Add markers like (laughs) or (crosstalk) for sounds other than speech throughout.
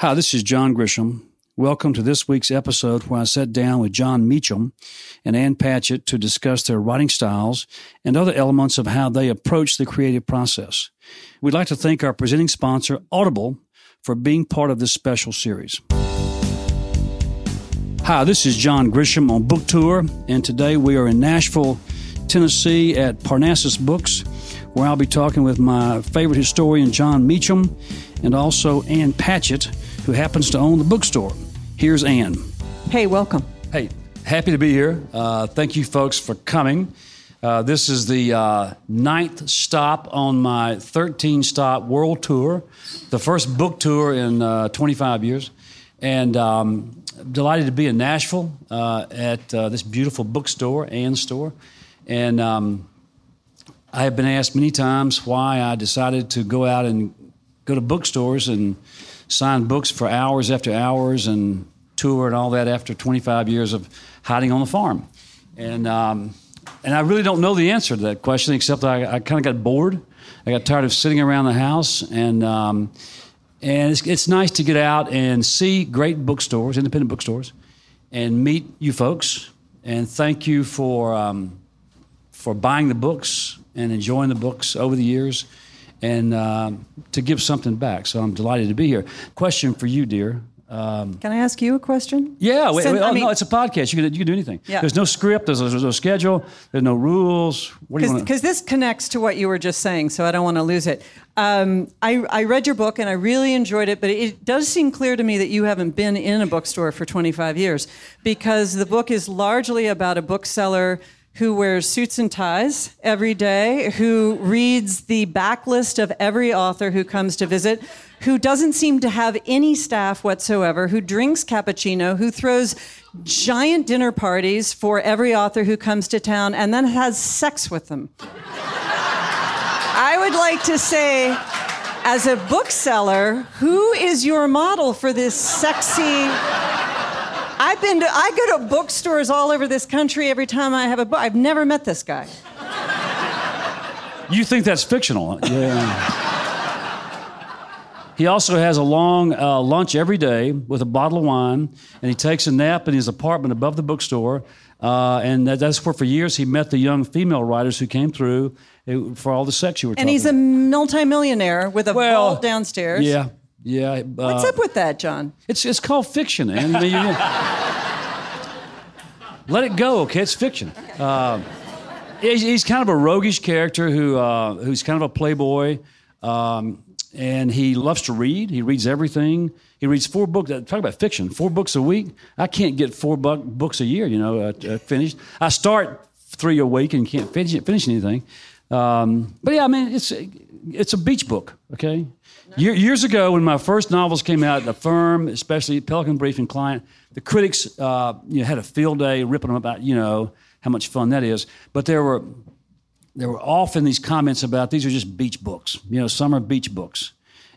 Hi, this is John Grisham. Welcome to this week's episode where I sat down with Jon Meacham and Ann Patchett to discuss their writing styles and other elements of how they approach the creative process. We'd like to thank our presenting sponsor, Audible, for being part of this special series. Hi, this is John Grisham on book tour, and today we are in Nashville, Tennessee at Parnassus Books, where I'll be talking with my favorite historian, Jon Meacham, and also Ann Patchett, who happens to own the bookstore. Here's Ann. Hey, welcome. Hey, happy to be here. Uh, thank you, folks, for coming. Uh, this is the uh, ninth stop on my 13 stop world tour, the first book tour in uh, 25 years. And um, delighted to be in Nashville uh, at uh, this beautiful bookstore, Ann's store. And um, I have been asked many times why I decided to go out and go to bookstores and sign books for hours after hours and tour and all that after 25 years of hiding on the farm. And, um, and I really don't know the answer to that question, except I, I kind of got bored. I got tired of sitting around the house. And, um, and it's, it's nice to get out and see great bookstores, independent bookstores, and meet you folks. And thank you for, um, for buying the books and enjoying the books over the years and uh, to give something back. So I'm delighted to be here. Question for you, dear. Um, can I ask you a question? Yeah, wait, wait, oh, I mean, no, it's a podcast. You can, you can do anything. Yeah. There's no script. There's, there's no schedule. There's no rules. Because this connects to what you were just saying, so I don't want to lose it. Um, I, I read your book and I really enjoyed it, but it does seem clear to me that you haven't been in a bookstore for 25 years because the book is largely about a bookseller who wears suits and ties every day, who reads the backlist of every author who comes to visit, who doesn't seem to have any staff whatsoever, who drinks cappuccino, who throws giant dinner parties for every author who comes to town, and then has sex with them. I would like to say, as a bookseller, who is your model for this sexy I've been to, I go to bookstores all over this country every time I have a book. I've never met this guy. You think that's fictional? Yeah. he also has a long uh, lunch every day with a bottle of wine, and he takes a nap in his apartment above the bookstore. Uh, and that's where, for years, he met the young female writers who came through uh, for all the sex you were. And he's a multimillionaire with a well, vault downstairs. Yeah, yeah. Uh, What's up with that, John? It's it's called fiction, and I mean, let it go, okay? It's fiction. Uh, he's, he's, kind of a roguish character who uh, who's kind of a playboy, um, and he loves to read. He reads everything. He reads four books. Uh, talk about fiction. Four books a week. I can't get four bu- books a year. You know, uh, uh, finished. I start three a week and can't finish finish anything. Um, but yeah, I mean, it's it's a beach book. Okay, years ago, when my first novels came out, The Firm, especially Pelican Brief and Client, the critics uh, you know, had a field day ripping them about, you know, how much fun that is. But there were there were often these comments about these are just beach books, you know, summer beach books.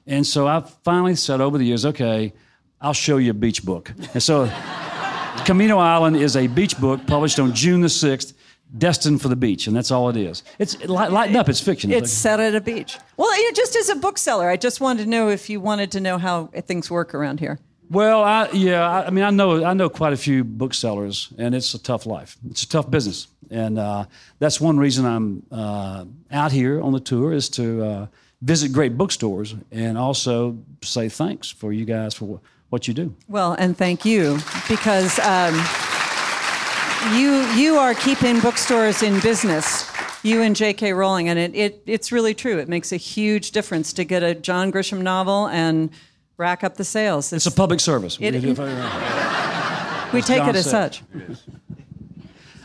And so I finally said over the years, okay, I'll show you a beach book. And so (laughs) Camino Island is a beach book published on June the 6th destined for the beach, and that's all it is. It's it, lighten up. It's fiction. It's, it's set at a beach. Well, you know, just as a bookseller, I just wanted to know if you wanted to know how things work around here. Well, I, yeah, I, I mean, I know I know quite a few booksellers, and it's a tough life. It's a tough business, and uh, that's one reason I'm uh, out here on the tour is to uh, visit great bookstores and also say thanks for you guys for what you do. Well, and thank you because. Um, you you are keeping bookstores in business. You and J.K. Rowling, and it, it it's really true. It makes a huge difference to get a John Grisham novel and rack up the sales. It's, it's a public service. It, we (laughs) take it as such.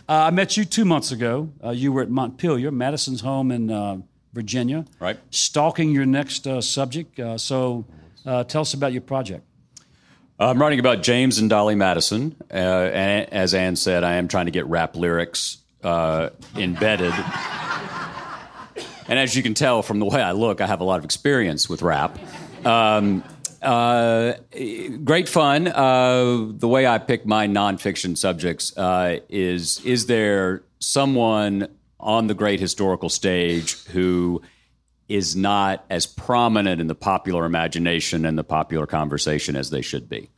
Uh, I met you two months ago. Uh, you were at Montpelier, Madison's home in uh, Virginia, right? Stalking your next uh, subject. Uh, so, uh, tell us about your project. I'm writing about James and Dolley Madison. Uh, and as Ann said, I am trying to get rap lyrics uh, embedded. and as you can tell from the way I look, I have a lot of experience with rap. Um, uh, great fun. Uh, the way I pick my nonfiction subjects uh, is is there someone on the great historical stage who is not as prominent in the popular imagination and the popular conversation as they should be.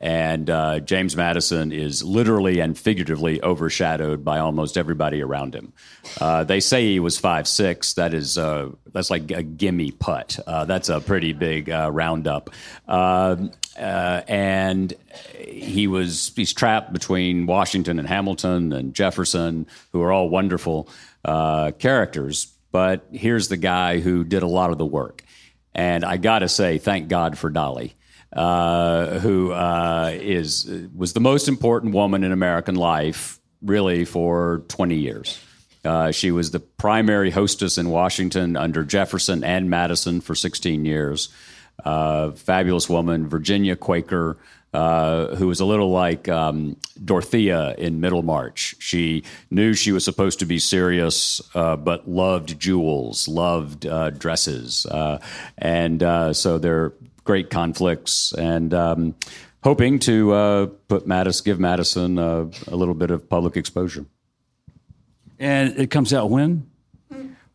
And uh, James Madison is literally and figuratively overshadowed by almost everybody around him. Uh, they say he was five six. That is uh, that's like a gimme putt. Uh, that's a pretty big uh, roundup. Um, uh, and he was he's trapped between Washington and Hamilton and Jefferson, who are all wonderful characters. But here's the guy who did a lot of the work. And I got to say, thank God for Dolley uh, who uh, is was the most important woman in American life, really, for 20 years. Uh, she was the primary hostess in Washington under Jefferson and Madison for 16 years. Uh, fabulous woman, Virginia Quaker, uh, who was a little like um, Dorothea in Middlemarch. She knew she was supposed to be serious, uh, but loved jewels, loved uh, dresses. Uh, and uh, so they're great conflicts, and um, hoping to put Madison, give Madison a little bit of public exposure. And it comes out when?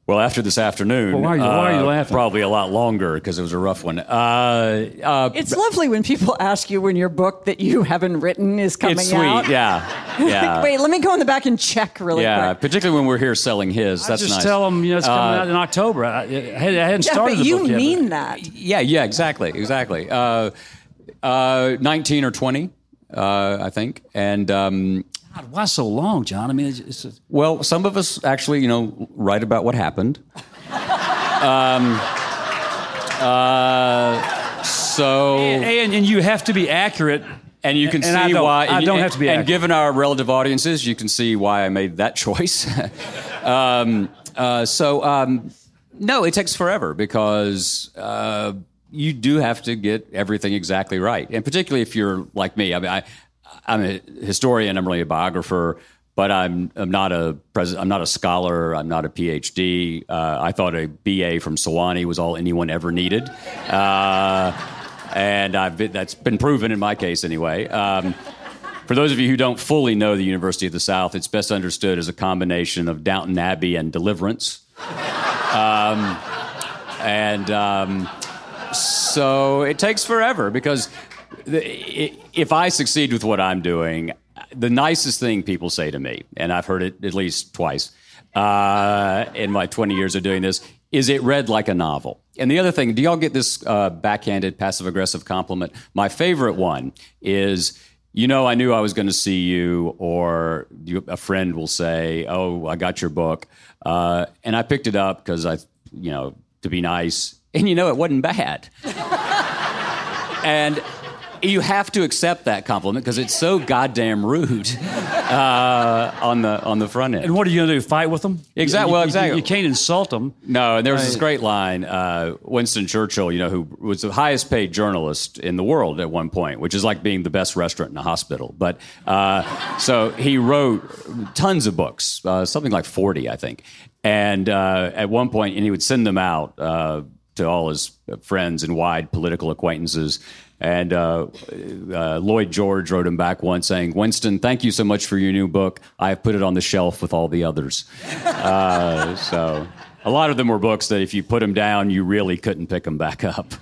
Well, after this afternoon, well, why, are you, why, are you, uh, laughing? Probably a lot longer because it was a rough one. Uh, uh, it's lovely when people ask you when your book that you haven't written is coming it's sweet, out. yeah, (laughs) yeah. Wait, let me go in the back and check really yeah, quick. particularly when we're here selling his. That's I just nice. tell them you know it's coming Uh, out in October. I, I hadn't Yeah, started but the you book yet, mean but- that. Yeah, yeah, exactly, exactly. Uh, uh, Nineteen or twenty, uh, I think, and. Um, God, why so long, John? I mean, it's, it's just, Well, some of us actually, you know, write about what happened. um, uh, so, and, and you have to be accurate. and you can and I see don't- why. I and, don't and- have to be And accurate. given our relative audiences, you can see why I made that (laughs) choice. um, uh, so, um, no, it takes forever because uh, you do have to get everything exactly right, and particularly if you're like me. I mean, I, I'm a historian. I'm really a biographer. But I'm, I'm not a pres- I'm not a scholar. I'm not a PhD. Uh, I thought a BA from Sewanee was all anyone ever needed. Uh, and I've been, that's been proven in my case anyway. Um, for those of you who don't fully know the University of the South, it's best understood as a combination of Downton Abbey and Deliverance. Um, and um, so it takes forever because if I succeed with what I'm doing, the nicest thing people say to me, and I've heard it at least twice uh, in my 20 years of doing this, is it read like a novel. And the other thing, do y'all get this uh, backhanded, passive aggressive compliment? My favorite one is, you know, I knew I was going to see you, or you, a friend will say, oh, I got your book. Uh, and I picked it up because I, you know, to be nice. And you know, it wasn't bad. (laughs) and you have to accept that compliment because it's so goddamn rude (laughs) uh, on the on the front end. And what are you going to do? Fight with them? Exact- You- well, exactly. You, can't insult them. No, and there was this great line. Uh, Winston Churchill, you know, who was the highest paid journalist in the world at one point, which is like being the best restaurant in a hospital. But uh, so he wrote tons of books, uh, something like 40, I think. And uh, at one point, and he would send them out uh, to all his friends and wide political acquaintances. And uh, uh, Lloyd George wrote him back once saying, Winston, thank you so much for your new book. I have put it on the shelf with all the others. (laughs) Uh, so a lot of them were books that if you put them down, you really couldn't pick them back up.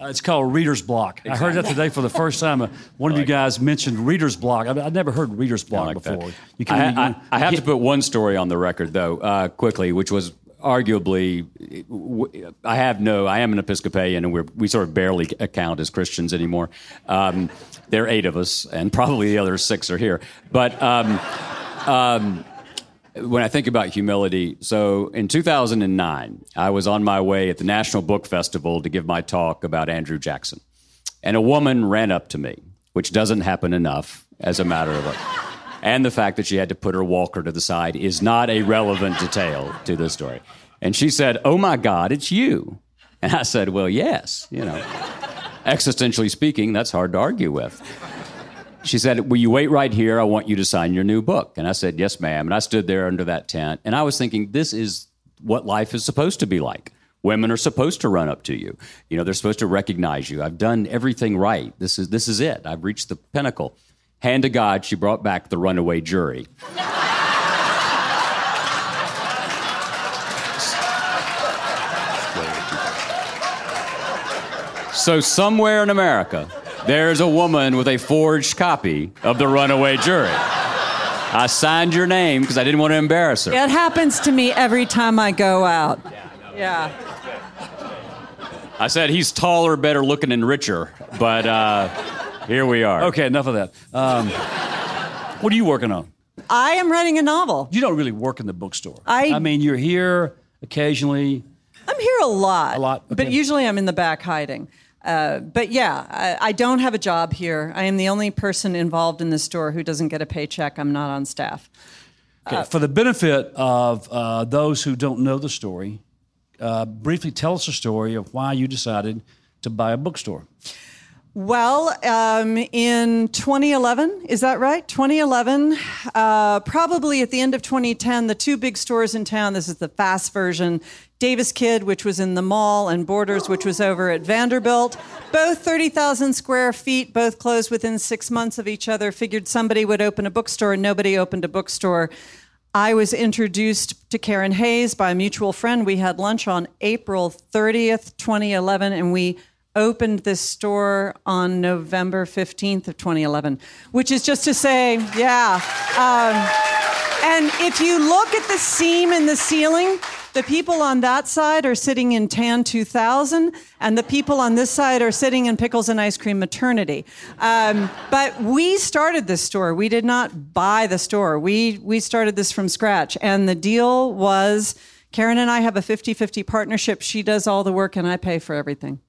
Uh, it's called Reader's Block. I heard that today for the first time. Uh, one of you guys mentioned Reader's Block. I mean, I'd never heard Reader's Block like before. You I, you- I- I have you to put one story on the record, though, uh, quickly, which was arguably. I have no. I am an Episcopalian, and we're, we sort of barely account as Christians anymore. Um, there are eight of us, and probably the other six are here. But um, um, when I think about humility, so in 2009, I was on my way at the National Book Festival to give my talk about Andrew Jackson. And a woman ran up to me, which doesn't happen enough as a matter of. And the fact that she had to put her walker to the side is not a relevant detail to this story. And she said, Oh my God, it's you. And I said, Well, yes, you know. Existentially speaking, that's hard to argue with. She said, Will you wait right here? I want you to sign your new book. And I said, Yes, ma'am. And I stood there under that tent. And I was thinking, This is what life is supposed to be like. Women are supposed to run up to you. You know, they're supposed to recognize you. I've done everything right. This is, this is it. I've reached the pinnacle. Hand to God, she brought back the runaway jury. so, somewhere in America, there's a woman with a forged copy of the runaway jury. I signed your name because I didn't want to embarrass her. It happens to me every time I go out. Yeah. Yeah. I said he's taller, better looking, and richer, but uh, here we are. Okay, enough of that. Um, what are you working on? I am writing a novel. You don't really work in the bookstore. I- I mean, you're here occasionally. I'm here a lot. A lot, But usually I'm in the back hiding. Uh, but yeah, I, I don't have a job here. I am the only person involved in the store who doesn't get a paycheck. I'm not on staff. Okay, for the benefit of uh, those who don't know the story, uh, briefly tell us the story of why you decided to buy a bookstore. Well, um, in 2011, is that right? 2011, uh, probably at the end of 2010, the two big stores in town, this is the fast version, Davis-Kidd, which was in the mall, and Borders, which was over at Vanderbilt, both 30,000 square feet, both closed within six months of each other. Figured somebody would open a bookstore, and nobody opened a bookstore. I was introduced to Karen Hayes by a mutual friend. We had lunch on April 30th, 2011, and we opened this store on November 15th of 2011, which is just to say, yeah. Um, and if you look at the seam in the ceiling, the people on that side are sitting in Tan 2000, and the people on this side are sitting in Pickles and Ice Cream Maternity. Um, but we started this store. We did not buy the store. We, we started this from scratch. And the deal was Karen and I have a 50 50 partnership. She does all the work, and I pay for everything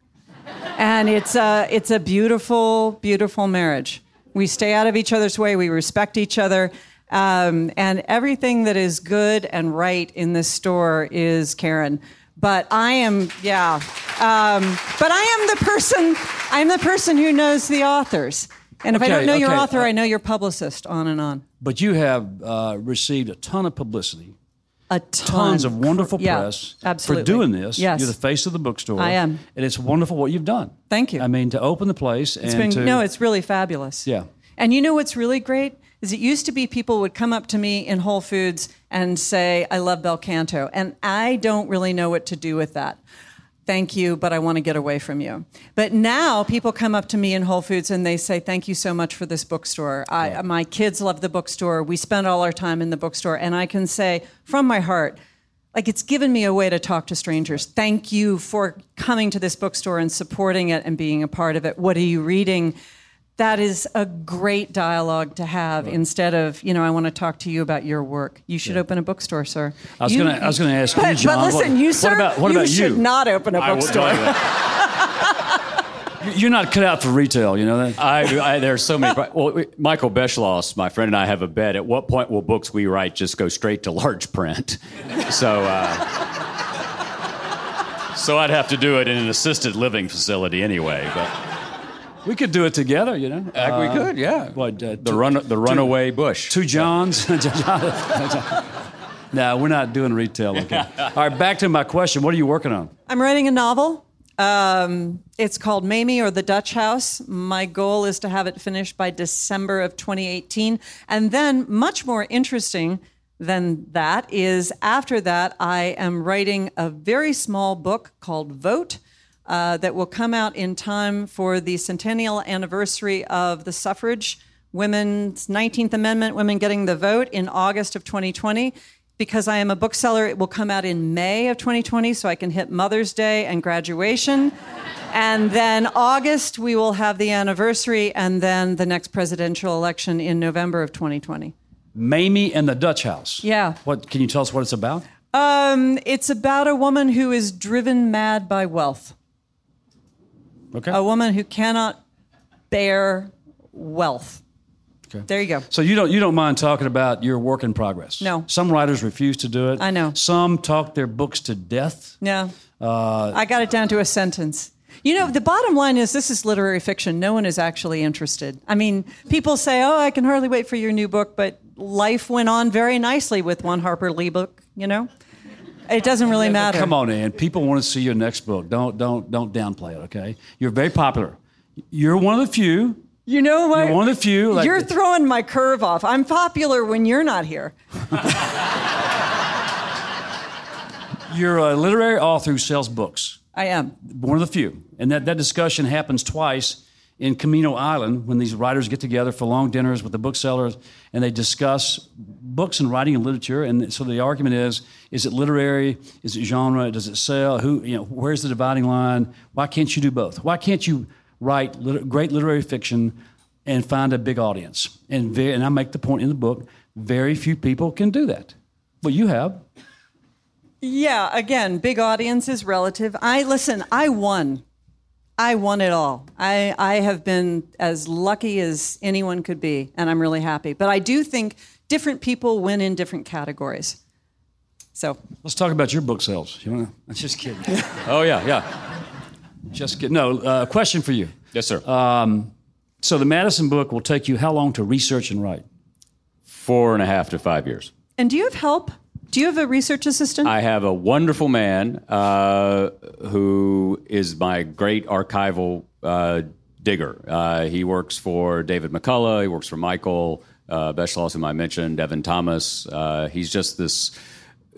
and it's a it's a beautiful beautiful marriage. We stay out of each other's way. We respect each other. Um, and everything that is good and right in this store is karen. But i am yeah. Um, but i am the person i'm the person who knows the authors. And if i don't know your author uh, i know your publicist on and on. But you have uh, received a ton of publicity, a ton. tons of wonderful Yeah, press absolutely. for doing this. yes You're the face of the bookstore. I am. And it's wonderful what you've done. Thank you. I mean, to open the place It's and been to. no, it's really fabulous. Yeah. And you know what's really great is it used to be people would come up to me in Whole Foods and say, "I love Bel Canto," and I don't really know what to do with that. Thank you, but I want to get away from you. But now people come up to me in Whole Foods and they say, "Thank you so much for this bookstore. I, My kids love the bookstore. We spend all our time in the bookstore," and I can say from my heart. Like it's given me a way to talk to strangers. Thank you for coming to this bookstore and supporting it and being a part of it. What are you reading? That is a great dialogue to have instead of, you know, I want to talk to you about your work. You should open a bookstore, sir. I was You- gonna- I was gonna ask you, but, John, But listen, what- you, what sir, about- what you about should you? not open a bookstore. you (laughs) that. You're not cut out for retail, you know that? I, I, there's so many. Well, Michael Beschloss, my friend, and I have a bet. At what point will books we write just go straight to large print? (laughs) So, uh, so I'd have to do it in an assisted living facility anyway. But We could do it together, you know? we Uh, could, yeah. What, uh, the two- run, the runaway bush. Two Johns. (laughs) no, we're not doing retail. Okay. (laughs) All right, back to my question. What are you working on? I'm writing a novel. Um, it's called Mamie or the Dutch House. My goal is to have it finished by December of 2018. And then, much more interesting than that, is after that, I am writing a very small book called Vote. Uh, that will come out in time for the centennial anniversary of the suffrage, women's 19th Amendment, women getting the vote in August of 2020 because I am a bookseller, it will come out in May of 2020, so I can hit Mother's Day and graduation. (laughs) and then August, we will have the anniversary, and then the next presidential election in November of 2020. Mamie and the Dutch House. Yeah. What can you tell us what it's about? Um, it's about a woman who is driven mad by wealth, Okay. a woman who cannot bear wealth. Okay. There you go. So you don't you don't mind talking about your work in progress? No. Some writers refuse to do it. I know. Some talk their books to death. Yeah. Uh, I got it down to a sentence. You know, the bottom line is this is literary fiction. No one is actually interested. I mean, people say, oh, I can hardly wait for your new book, but life went on very nicely with one Harper Lee book, you know? It doesn't really matter. Come on, Ann. People want to see your next book. Don't don't don't downplay it. Okay. You're very popular. You're one of the few. You know what? You're one of the few. like- You're throwing my curve off. I'm popular when you're not here. (laughs) You're a literary author who sells books. I am. One of the few. And that, that discussion happens twice in Camino Island when these writers get together for long dinners with the booksellers and they discuss books and writing and literature. And so the argument is is it literary? Is it genre? Does it sell? Who, you know, where's the dividing line? Why can't you do both? Why can't you write lit- great literary fiction and find a big audience? And, and I make the point in the book very few people can do that. Well, you have. Yeah, again, big audience is relative. I listen, I won. I won it all. I, I have been as lucky as anyone could be, and I'm really happy. But I do think different people win in different categories. So Let's talk about your book sales. You wanna, I'm just kidding. (laughs) Oh yeah, yeah. just kidding. No, uh, question for you. Yes, sir. So the Madison book will take you how long to research and write? Four and a half to five years. And do you have help? Do you have a research assistant? I have a wonderful man uh, who is my great archival uh, digger. Uh, he works for David McCullough. He works for Michael uh, Beschloss, whom I mentioned, Evan Thomas. Uh, he's just this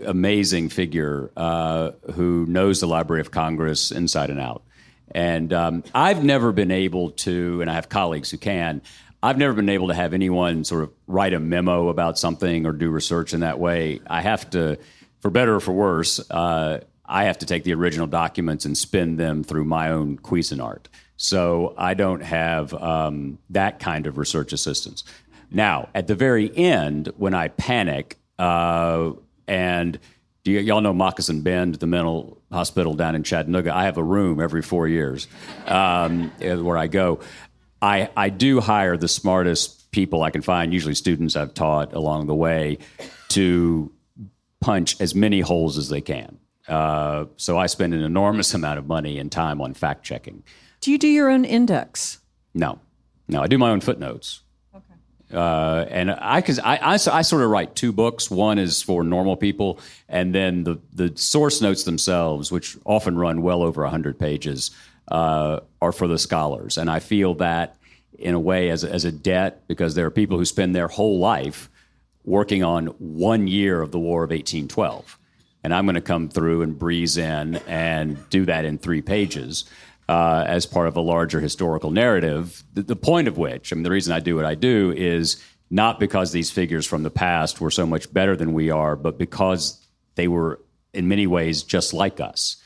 amazing figure uh, who knows the Library of Congress inside and out. And um, I've never been able to, and I have colleagues who can. I've never been able to have anyone sort of write a memo about something or do research in that way. I have to, for better or for worse, uh, I have to take the original documents and spin them through my own Cuisinart. So I don't have um, that kind of research assistance. Now, at the very end, when I panic, uh, and do y- y'all know Moccasin Bend, the mental hospital down in Chattanooga? I have a room every four years um, where I go. I, I do hire the smartest people I can find, usually students I've taught along the way, to punch as many holes as they can. Uh, so I spend an enormous amount of money and time on fact checking. do you do your own index? No, no, I do my own footnotes. Uh, and I, cause I, I, I sort of write two books. One is for normal people, and then the, the source notes themselves, which often run well over 100 pages, uh, are for the scholars. And I feel that in a way as as a debt because there are people who spend their whole life working on one year of the War of 1812. And I'm going to come through and breeze in and do that in three pages uh, as part of a larger historical narrative. The, the point of which, I mean, the reason I do what I do is not because these figures from the past were so much better than we are, but because they were in many ways just like us.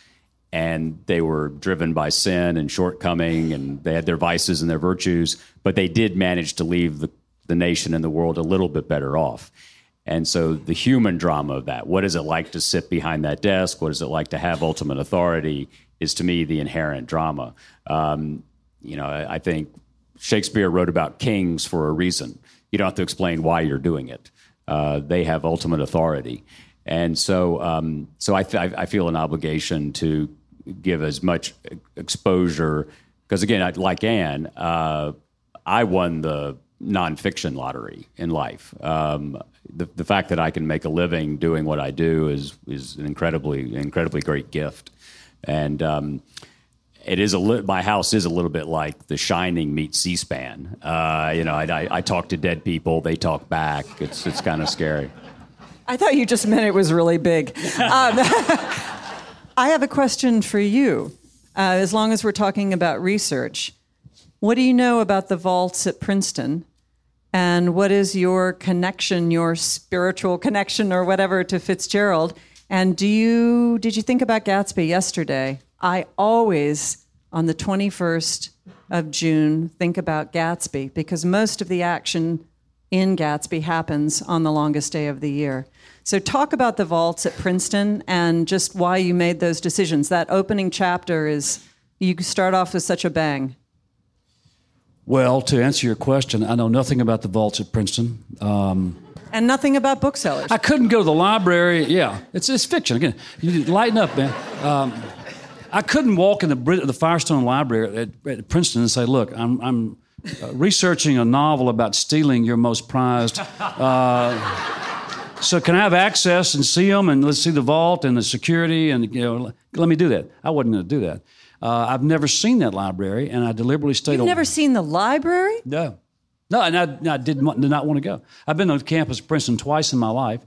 And they were driven by sin and shortcoming, and they had their vices and their virtues, but they did manage to leave the, the nation and the world a little bit better off. And so the human drama of that, what is it like to sit behind that desk? What is it like to have ultimate authority? Is to me the inherent drama. Um, you know, I, I think Shakespeare wrote about kings for a reason. You don't have to explain why you're doing it. Uh, they have ultimate authority, and so um, so I, th- I feel an obligation to give as much exposure because again, I, like Ann, uh, I won the nonfiction lottery in life. Um, the, the fact that I can make a living doing what I do is is an incredibly incredibly great gift, and um, it is a li- my house is a little bit like The Shining meets C-SPAN. Uh, you know, I, I, I talk to dead people; they talk back. It's it's kind of scary. I thought you just meant it was really big. Um, (laughs) I have a question for you. Uh, as long as we're talking about research, what do you know about the vaults at Princeton? And what is your connection, your spiritual connection or whatever to Fitzgerald? And do you did you think about Gatsby yesterday? I always on the 21st of June think about Gatsby because most of the action in Gatsby happens on the longest day of the year. So, talk about the vaults at Princeton and just why you made those decisions. That opening chapter is you start off with such a bang. Well, to answer your question, I know nothing about the vaults at Princeton. Um, And nothing about booksellers. I couldn't go to the library. Yeah, it's, it's fiction. Again, you need to lighten up, man. Um, I couldn't walk in the, the Firestone Library at, at Princeton and say, look, I'm, I'm uh, researching a novel about stealing your most prized. Uh, so can I have access and see them and let's see the vault and the security and, you know, let me do that. I wasn't going to do that. Uh, I've never seen that library, and I deliberately stayed. You've a- never seen the library? no, no, and I, I did, not- did not want to go. I've been on campus Princeton twice in my life,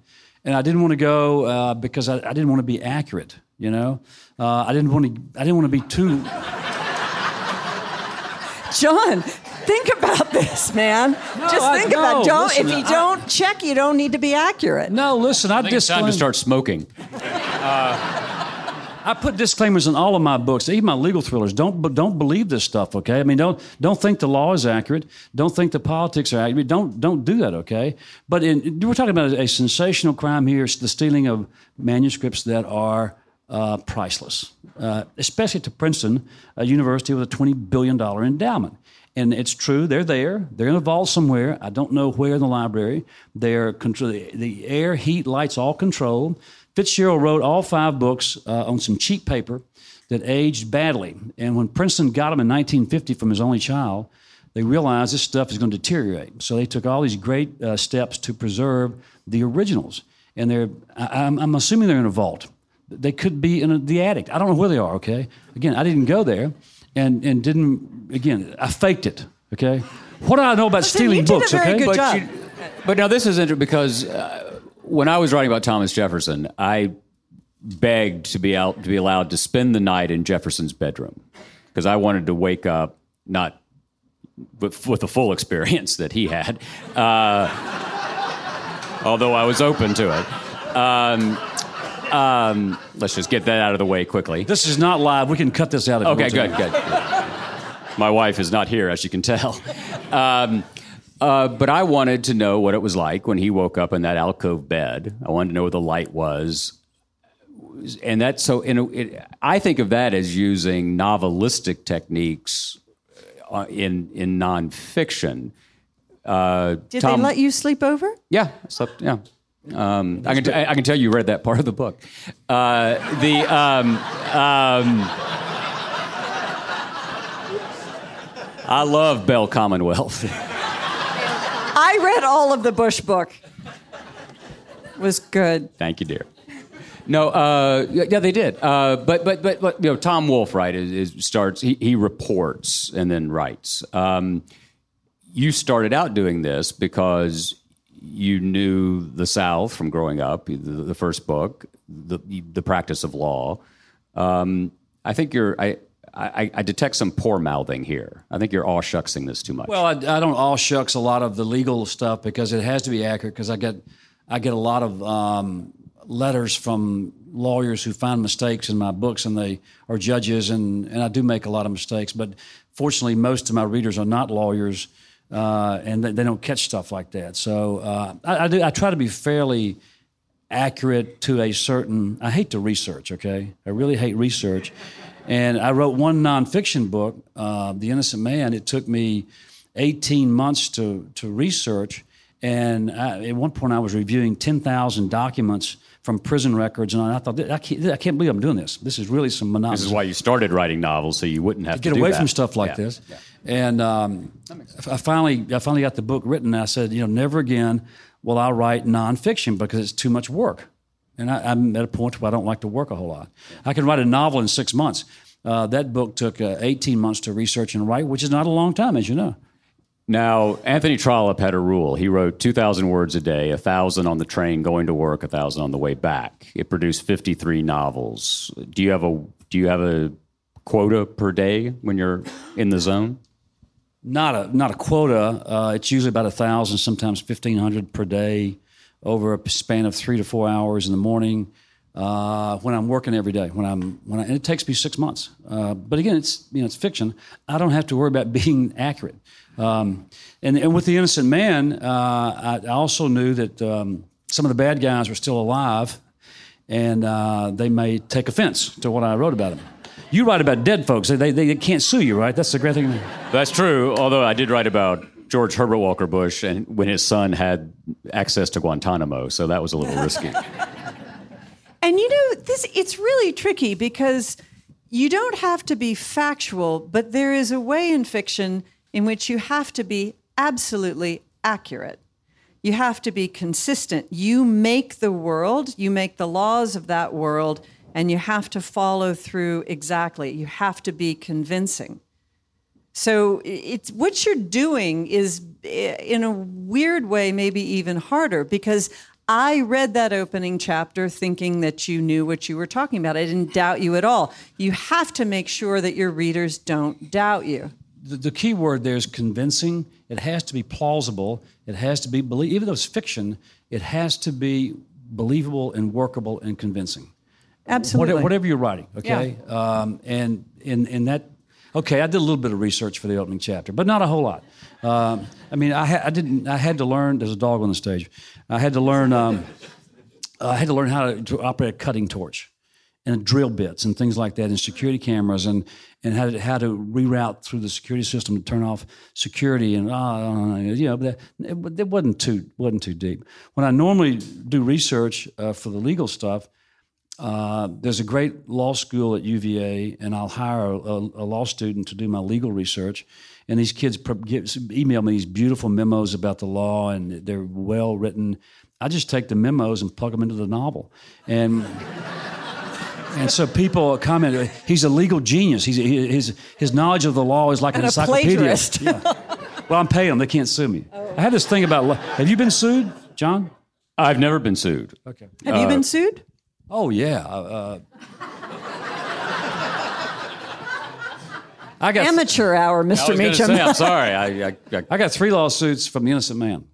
and I didn't want to go uh, because I, I didn't want to be accurate. You know, uh, I didn't want to. I didn't want to be too. (laughs) John, think about this, man. Just I- think about no, it. Don't listen, if you I- don't check, you don't need to be accurate. No, listen. I, I think it's time to disclaim- start smoking. I put disclaimers in all of my books, even my legal thrillers. Don't but don't believe this stuff, okay? I mean, don't don't think the law is accurate. Don't think the politics are accurate. Don't don't do that, okay? But in, we're talking about a sensational crime here. It's the stealing of manuscripts that are uh, priceless, uh, especially to Princeton, a university with a twenty billion dollar endowment. And it's true, they're there. They're in a vault somewhere. I don't know where in the library. They're control, the air, heat, lights, all controlled. Fitzgerald wrote all five books uh, on some cheap paper that aged badly. And when Princeton got them in 1950 from his only child, they realized this stuff is going to deteriorate. So they took all these great uh, steps to preserve the originals. And they're, I, I'm, I'm assuming they're in a vault. They could be in a, the attic. I don't know where they are, okay? Again, I didn't go there and, and didn't, again, I faked it, okay? What do I know about Listen, stealing you a books, very okay? good but job. you- but now this is interesting because uh, when I was writing about Thomas Jefferson, I begged to be out to be allowed to spend the night in Jefferson's bedroom because I wanted to wake up not with, with the full (laughs) experience that he had, uh, although I was open to it. Um, um, let's just get that out of the way quickly. This is not live. We can cut this out. If you Okay, want to. good, good. My wife is not here, as you can tell. Um, uh, but I wanted to know what it was like when he woke up in that alcove bed. I wanted to know where the light was. And that's so, in a, it, I think of that as using novelistic techniques uh, in, in nonfiction. Uh, Did Tom- they let you sleep over? yeah, I slept. Yeah, um, I can. T- I can tell you read that part of the book. Uh, the um, um, I love Bell Commonwealth. (laughs) I read all of the Bush book. It Was good. Thank you, dear. No, uh, yeah, they did. Uh, but, but, but, but, you know, Tom Wolfe, right, is, is starts. He, he reports and then writes. Um, you started out doing this because you knew the South from growing up. The, the first book, the the practice of law. Um, I think you're. I, I, I detect some poor mouthing here. I think you're all shucksing this too much. Well, I, I don't all shucks a lot of the legal stuff because it has to be accurate. Because I get I get a lot of um, letters from lawyers who find mistakes in my books, and they are judges, and and I do make a lot of mistakes. But fortunately, most of my readers are not lawyers, uh, and they, they don't catch stuff like that. So uh, I, I do. I try to be fairly accurate to a certain. I hate to research. Okay, I really hate research, and I wrote one nonfiction book, uh, The Innocent Man. It took me eighteen months to to research, and I, at one point I was reviewing ten thousand documents from prison records, and I thought I can't, I can't believe I'm doing this. This is really some monotonous. this is why you started writing novels, so you wouldn't have to get do away that. from stuff like Yeah. this. And um, I finally, I finally got the book written. And I said, you know, never again will I write nonfiction because it's too much work. And I, I'm at a point where I don't like to work a whole lot. I can write a novel in six months. Uh, that book took uh, 18 months to research and write, which is not a long time, as you know. Now, Anthony Trollope had a rule. He wrote 2,000 words a day, 1,000 on the train going to work, 1,000 on the way back. It produced 53 novels. Do you have a do you have a quota per day when you're in the zone? Not a not a quota. Uh, it's usually about a thousand, sometimes fifteen hundred per day, over a span of three to four hours in the morning. Uh, when I'm working every day, when I'm when I, and it takes me six months. Uh, but again, it's you know it's fiction. I don't have to worry about (laughs) being accurate. Um, and, and with the innocent man, uh, I, I also knew that um, some of the bad guys were still alive, and uh, they may take offense to what I wrote about them. You write about dead folks; they, they, they can't sue you, right? That's the great thing. That's true. Although I did write about George Herbert Walker Bush and when his son had access to Guantanamo, so that was a little risky. (laughs) And you know, this it's really tricky because you don't have to be factual, but there is a way in fiction in which you have to be absolutely accurate. You have to be consistent. You make the world, you make the laws of that world, and you have to follow through exactly. You have to be convincing. So it's what you're doing is in a weird way maybe even harder because I read that opening chapter thinking that you knew what you were talking about. I didn't doubt you at all. You have to make sure that your readers don't doubt you. The, the key word there is convincing. It has to be plausible. It has to be believe. Even though it's fiction, it has to be believable and workable and convincing. Absolutely. Whatever, whatever you're writing, okay? Um, and in in that, okay, I did a little bit of research for the opening chapter, but not a whole lot. Um, I mean, I, ha- I didn't. I had to learn. There's a dog on the stage. I had to learn. Um, I had to learn how to, to operate a cutting torch and drill bits and things like that, and security cameras, and and how to how to reroute through the security system to turn off security, and uh, you know, but that, it, it wasn't too wasn't too deep. When I normally do research uh, for the legal stuff, uh, there's a great law school at UVA, and I'll hire a, a, law student to do my legal research. And these kids get, email me these beautiful memos about the law, and they're well written. I just take the memos and plug them into the novel, and (laughs) and so people comment, he's a legal genius. He's his his knowledge of the law is like and an encyclopedia. yeah. Well, I'm paying them; they can't sue me. Oh. I had this thing about. Have you been sued, John? I've never been sued. Okay. Have uh, you been sued? Oh yeah. Uh, I got amateur hour, Mr. Meacham. Say, I'm sorry. (laughs) I, I, I, I, got three lawsuits from the innocent man.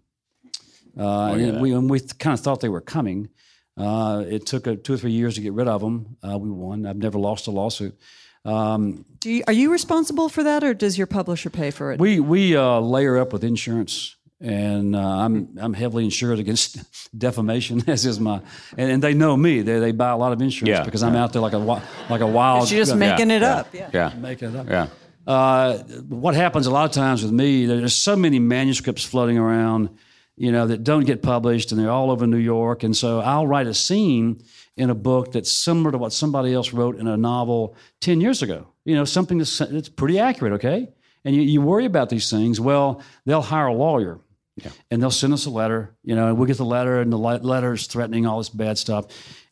Uh, oh, yeah. and we, and we kind of thought they were coming. Uh, it took a, two or three years to get rid of them. Uh, we won. I've never lost a lawsuit. Um, you, are you responsible for that, or does your publisher pay for it? We we uh, layer up with insurance and uh, I'm I'm heavily insured against (laughs) defamation, (laughs) as is my, and, and, they know me. They they buy a lot of insurance yeah, because I'm out there like a like a wild. She's just making it up. Yeah, yeah, making it up. Yeah. Uh, what happens a lot of times with me? There's so many manuscripts floating around, you know, that don't get published, and they're all over New York. And so I'll write a scene in a book that's similar to what somebody else wrote in a novel ten years ago. You know, something that's, that's pretty accurate. Okay. And you, you worry about these things. Well, they'll hire a lawyer yeah. And they'll send us a letter, you know, and we'll get the letter, and the letter is threatening all this bad stuff.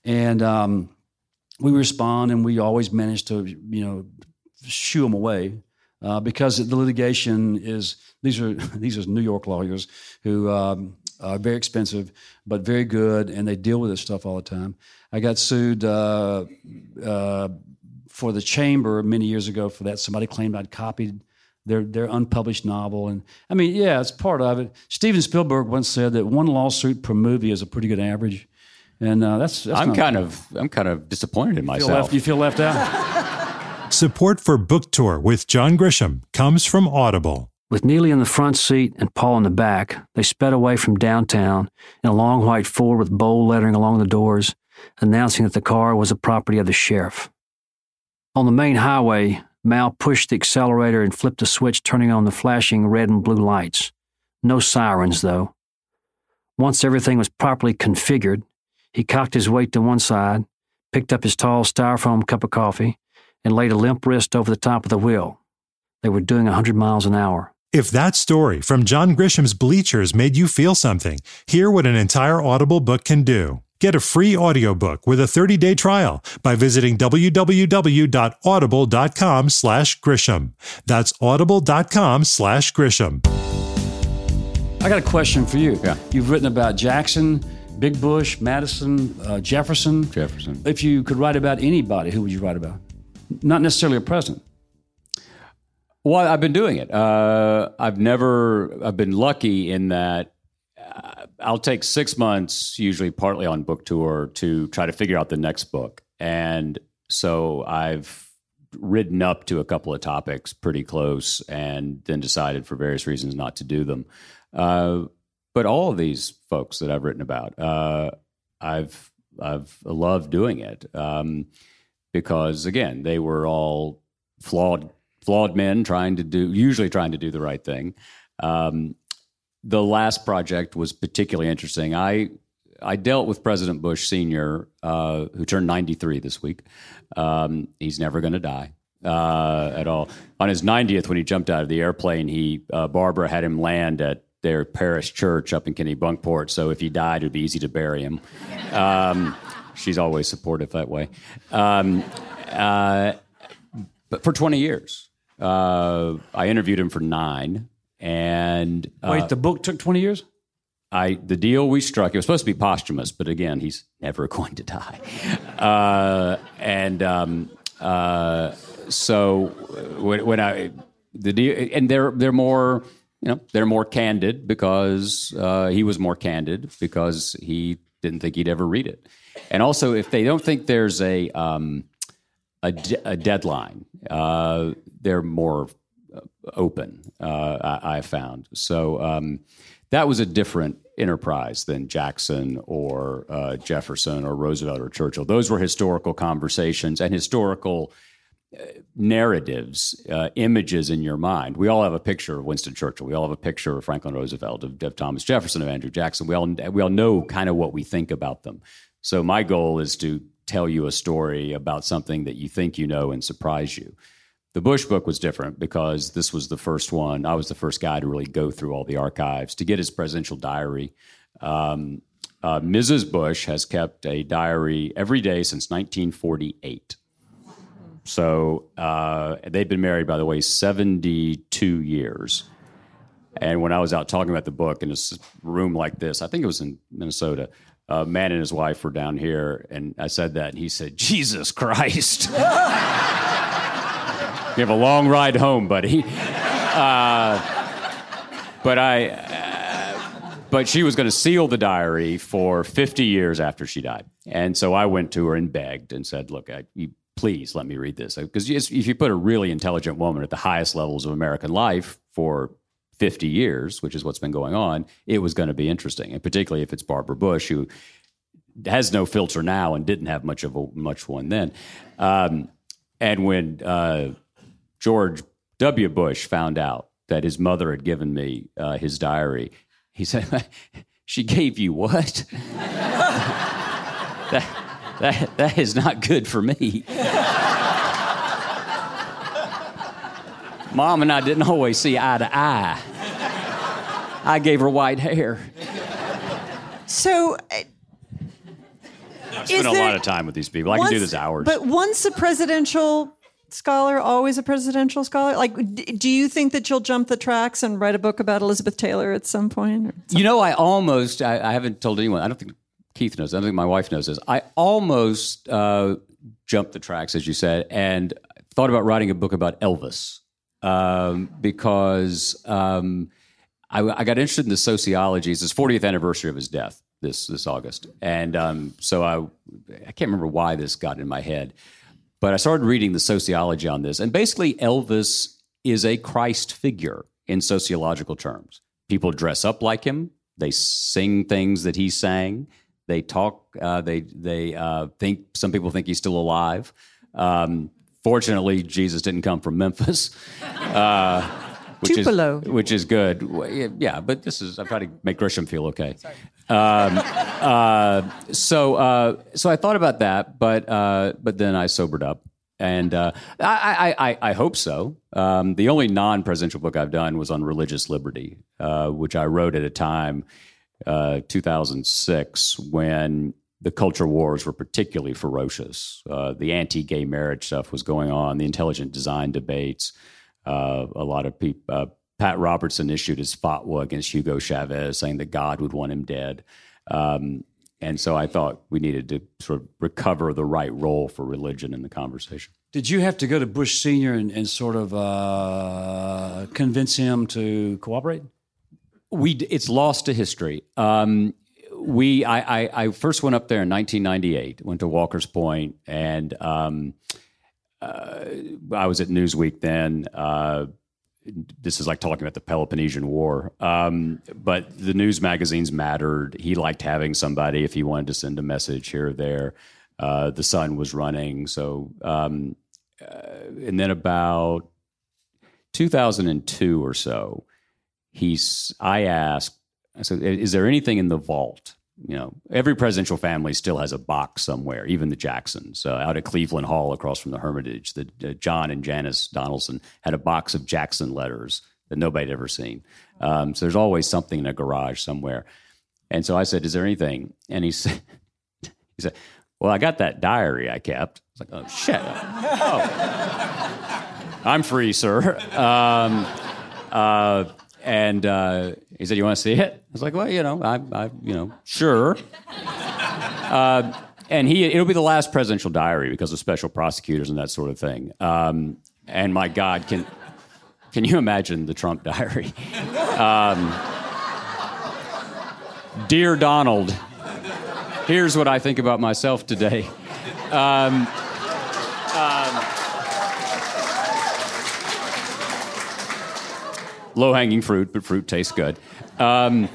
And um, we respond, and we always manage to, you know, shoo them away uh, because the litigation is these are (laughs) these are New York lawyers who um, are very expensive but very good, and they deal with this stuff all the time. I got sued uh, uh, for the chamber many years ago for that. Somebody claimed I'd copied their their unpublished novel. And I mean, yeah, it's part of it. Steven Spielberg once said that one lawsuit per movie is a pretty good average. And uh, that's, that's, I'm kind of I'm kind of disappointed in myself. Feel left, you feel left out. (laughs) Support for Book Tour with John Grisham comes from Audible. With Neely in the front seat and Paul in the back, they sped away from downtown in a long white Ford with bold lettering along the doors, announcing that the car was the property of the sheriff. On the main highway, Mal pushed the accelerator and flipped a switch, turning on the flashing red and blue lights. No sirens, though. Once everything was properly configured, he cocked his weight to one side, picked up his tall styrofoam cup of coffee, and laid a limp wrist over the top of the wheel. They were doing a 100 miles an hour. If that story from John Grisham's Bleachers made you feel something, hear what an entire Audible book can do. Get a free audiobook with a 30-day trial by visiting www.audible.com slash Grisham. That's audible.com slash Grisham. I got a question for you. Yeah. You've written about Jackson, Big Bush, Madison, uh, Jefferson. Jefferson. If you could write about anybody, who would you write about? Not necessarily a president. Well, I've been doing it. Uh, I've never, I've been lucky in that I'll take six months, usually partly on book tour, to try to figure out the next book. And so I've ridden up to a couple of topics pretty close and then decided for various reasons not to do them. Uh, but all of these folks that I've written about, uh, I've I've loved doing it um, because again, they were all flawed flawed men trying to do usually trying to do the right thing. Um, the last project was particularly interesting. I I dealt with President Bush Senior, uh, who turned 93 this week. Um, he's never going to die uh, at all. On his 90th, when he jumped out of the airplane, he uh, Barbara had him land at their parish church up in Kennebunkport. So if he died, it'd be easy to bury him. Um, she's always supportive that way. Um, uh, but for 20 years, uh, I interviewed him for nine. And uh, wait, the book took twenty years. I the deal we struck. It was supposed to be posthumous, but again, he's never (laughs) going to die. Uh, and um, uh, so when, when, I the deal, and they're they're more you know they're more candid because uh, he was more candid because he didn't think he'd ever read it. And also, if they don't think there's a um, a, de- a, deadline, uh, they're more open. Uh, I, I, found so um, that was a different enterprise than Jackson or uh, Jefferson or Roosevelt or Churchill. Those were historical conversations and historical uh, narratives, uh, images in your mind. We all have a picture of Winston Churchill. We all have a picture of Franklin Roosevelt, of, of Thomas Jefferson, of Andrew Jackson. We all we all know kind of what we think about them. So my goal is to tell you a story about something that you think you know and surprise you. The Bush book was different because this was the first one. I was the first guy to really go through all the archives to get his presidential diary. Um, uh, Mrs. Bush has kept a diary every day since 1948. So uh, they've been married, by the way, 72 years. And when I was out talking about the book in a room like this, I think it was in Minnesota, a man and his wife were down here, and I said that, and he said, Jesus Christ. (laughs) you have a long ride home, buddy. Uh, but I, uh, but she was going to seal the diary for 50 years after she died. And so I went to her and begged and said, look, I, you, please let me read this. Because if you put a really intelligent woman at the highest levels of American life for 50 years, which is what's been going on, it was going to be interesting. And particularly if it's Barbara Bush, who has no filter now and didn't have much of a much one then. Um, and when uh, George W. Bush found out that his mother had given me uh, his diary, he said, (laughs) "She gave you what? (laughs) that, that that is not good for me." Mom and I didn't always see eye to eye. I gave her white hair. So. Uh, I've spent a lot of time with these people. I once, can do this hours. But once a presidential scholar, always a presidential scholar? Like, do you think that you'll jump the tracks and write a book about Elizabeth Taylor at some point? You know, I almost, I, I, haven't told anyone, I don't think Keith knows, I don't think my wife knows this. I almost uh, jumped the tracks, as you said, and thought about writing a book about Elvis um, because um, I, I, got interested in the sociology. It's his 40th anniversary of his death this this August, and um, so I I can't remember why this got in my head, but I started reading the sociology on this, and basically Elvis is a Christ figure in sociological terms. People dress up like him. They sing things that he sang. They talk. Uh, they they uh, think. Some people think he's still alive. Um, Fortunately, Jesus didn't come from Memphis. (laughs) Uh, which Tupelo. is which is good. Yeah, but this is I'm trying to make Grisham feel okay. Um, uh, so uh, so I thought about that, but uh, but then I sobered up, and uh, I, I, I hope so. Um, the only non-presidential book I've done was on religious liberty, uh, which I wrote at a time, uh, 2006, when the culture wars were particularly ferocious. Uh, the anti-gay marriage stuff was going on. The intelligent design debates. Uh, a lot of people. Uh, Pat Robertson issued his fatwa against Hugo Chavez, saying that God would want him dead. Um, and so I thought we needed to sort of recover the right role for religion in the conversation. Did you have to go to Bush Senior and, and sort of uh, convince him to cooperate? We it's lost to history. Um, we I, I, I, first went up there in 1998. Went to Walker's Point, and um, uh, I was at Newsweek then. Uh, this is like talking about the Peloponnesian War. Um, but the news magazines mattered. He liked having somebody if he wanted to send a message here or there. Uh, the son was running, so um, uh, and then about 2002 or so, he's I asked I said, "Is there anything in the vault?" You know, every presidential family still has a box somewhere. Even the Jacksons uh, out at Cleveland Hall, across from the Hermitage, the uh, John and Janice Donelson had a box of Jackson letters that nobody had ever seen. Um, so there's always something in a garage somewhere. And so I said, "Is there anything?" And he (laughs) said, "He said, well, I got that diary I kept." I was like, "Oh shit! oh, I'm free, sir." (laughs) Um, uh, and uh, he said, "You want to see it?" I was like, "Well, you know, I, I you know, sure." (laughs) Uh, and he, it'll be the last presidential diary because of special prosecutors and that sort of thing. Um, and my God, can can you imagine the Trump diary? Um, Dear Donald, here's what I think about myself today. Um, low hanging fruit, but fruit tastes good. Um,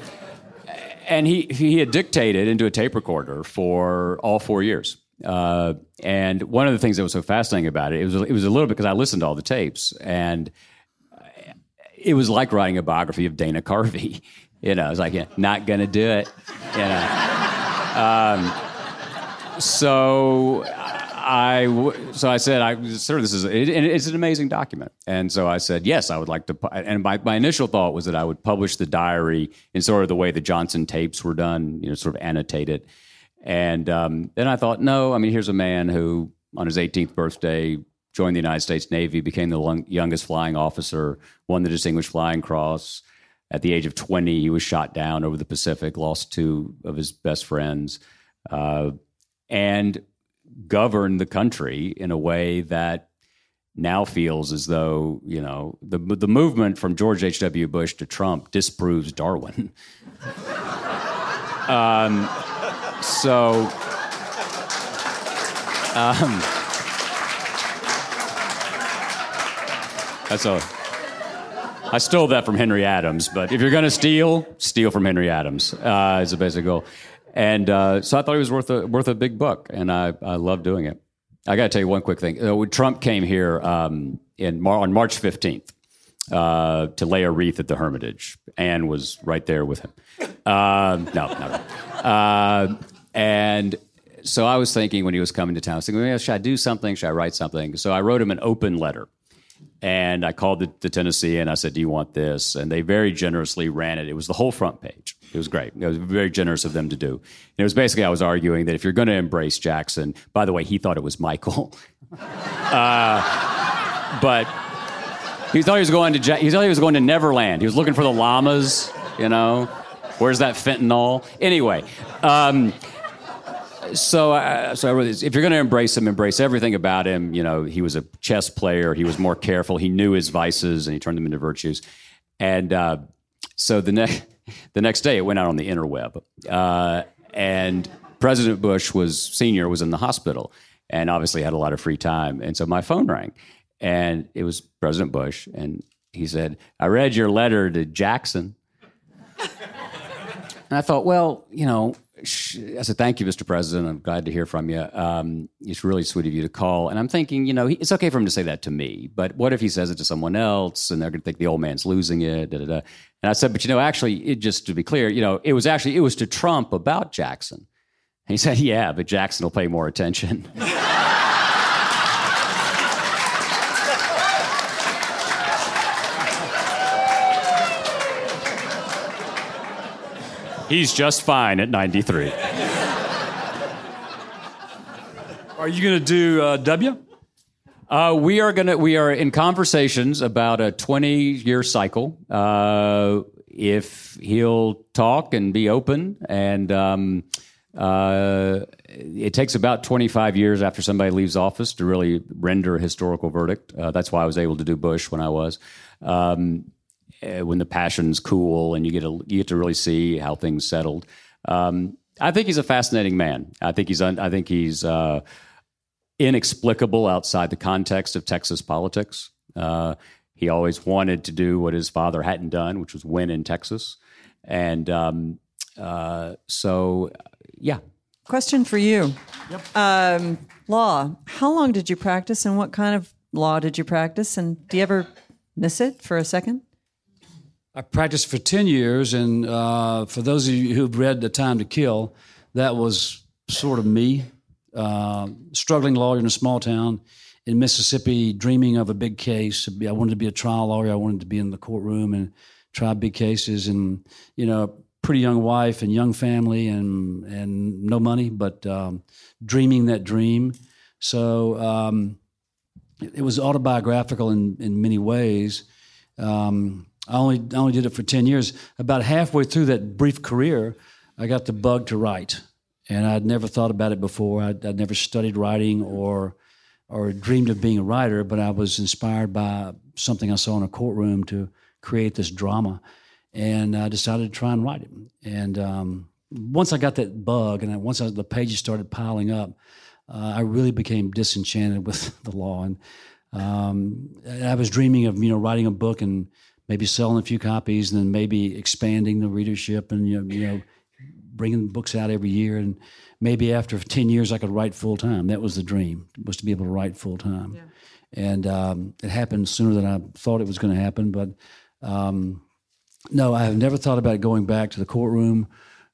and he, he had dictated into a tape recorder for all four years. Uh, and one of the things that was so fascinating about it, it was, it was a little bit because I listened to all the tapes, and it was like writing a biography of Dana Carvey. (laughs) You know, I was like, yeah, not gonna do it. You know. Um, so I so I said, I sir, this is it, it's an amazing document, and so I said, yes, I would like to. And my, my initial thought was that I would publish the diary in sort of the way the Johnson tapes were done, you know, sort of annotated. And um, then I thought, no, I mean, here's a man who, on his 18th birthday, joined the United States Navy, became the youngest flying officer, won the Distinguished Flying Cross at the age of 20, he was shot down over the Pacific, lost two of his best friends, uh, and governed the country in a way that now feels as though you know the the movement from George H. W. Bush to Trump disproves Darwin. (laughs) um, so. Um, that's a I stole that from Henry Adams, but if you're going to steal, steal from Henry Adams. Uh, is a basic goal. And uh, so I thought it was worth a, worth a big book, and I, I love doing it. I got to tell you one quick thing. Uh, when Trump came here um, in Mar- on March 15th uh, to lay a wreath at the Hermitage. Ann was right there with him. Um, no. Uh, and so I was thinking when he was coming to town, I was thinking, well, should I do something? Should I write something? So I wrote him an open letter and I called the, the, Tennessean and I said, Do you want this? And they very generously ran it. It was the whole front page. It was great. It was very generous of them to do. And it was basically, I was arguing that if you're going to embrace Jackson, by the way, he thought it was Michael. (laughs) uh, but he thought he was going to he thought he was going to Neverland. He was looking for the llamas, you know. Where's that fentanyl? Anyway, um, so, uh, so I this. If you're going to embrace him, embrace everything about him. You know, he was a chess player. He was more careful. He knew his vices and he turned them into virtues. And uh, so the next (laughs) the next day, it went out on the interweb. Uh, and President Bush was senior was in the hospital and obviously had a lot of free time. And so my phone rang, and it was President Bush, and he said, "I read your letter to Jackson." (laughs) And I thought, well, you know, I said, "Thank you, Mr. President. I'm glad to hear from you. Um, it's really sweet of you to call." And I'm thinking, you know, it's okay for him to say that to me, but what if he says it to someone else, and they're going to think the old man's losing it? Da, da, da. And I said, "But you know, actually, it, just to be clear, you know, it was actually it was to Trump about Jackson." And he said, "Yeah, but Jackson will pay more attention." (laughs) He's just fine at 93. Are you going to do uh, W? Uh, we are going to. We are in conversations about a 20 year cycle. Uh, if he'll talk and be open, and um, uh, it takes about 25 years after somebody leaves office to really render a historical verdict. Uh, that's why I was able to do Bush when I was. Um, uh, when the passions cool and you get a, you get to really see how things settled. Um, I think he's a fascinating man. I think he's un, I think he's uh, inexplicable outside the context of Texas politics. Uh, he always wanted to do what his father hadn't done, which was win in Texas, and um, uh, so yeah. Question for you. Yep. Um, law. How long did you practice, and what kind of law did you practice? And do you ever miss it for a second? I practiced for 10 years, and uh, for those of you who've read The Time to Kill, that was sort of me, uh, struggling lawyer in a small town in Mississippi, dreaming of a big case. I wanted to be a trial lawyer. I wanted to be in the courtroom and try big cases, and you know, pretty young wife and young family, and and no money, but um, dreaming that dream. So um, it was autobiographical in in many ways. Um, I only I only did it for ten years. About halfway through that brief career, I got the bug to write, and I'd never thought about it before. I'd, I'd never studied writing or or dreamed of being a writer, but I was inspired by something I saw in a courtroom to create this drama, and I decided to try and write it. And um, once I got that bug, and once I, the pages started piling up, uh, I really became disenchanted with (laughs) the law, and um, I was dreaming of you know writing a book and maybe selling a few copies, and then maybe expanding the readership, and you know, you know bringing books out every year, and maybe after ten years I could write full time. That was the dream was to be able to write full time, yeah. and um, it happened sooner than I thought it was going to happen. But um, no, I have never thought about going back to the courtroom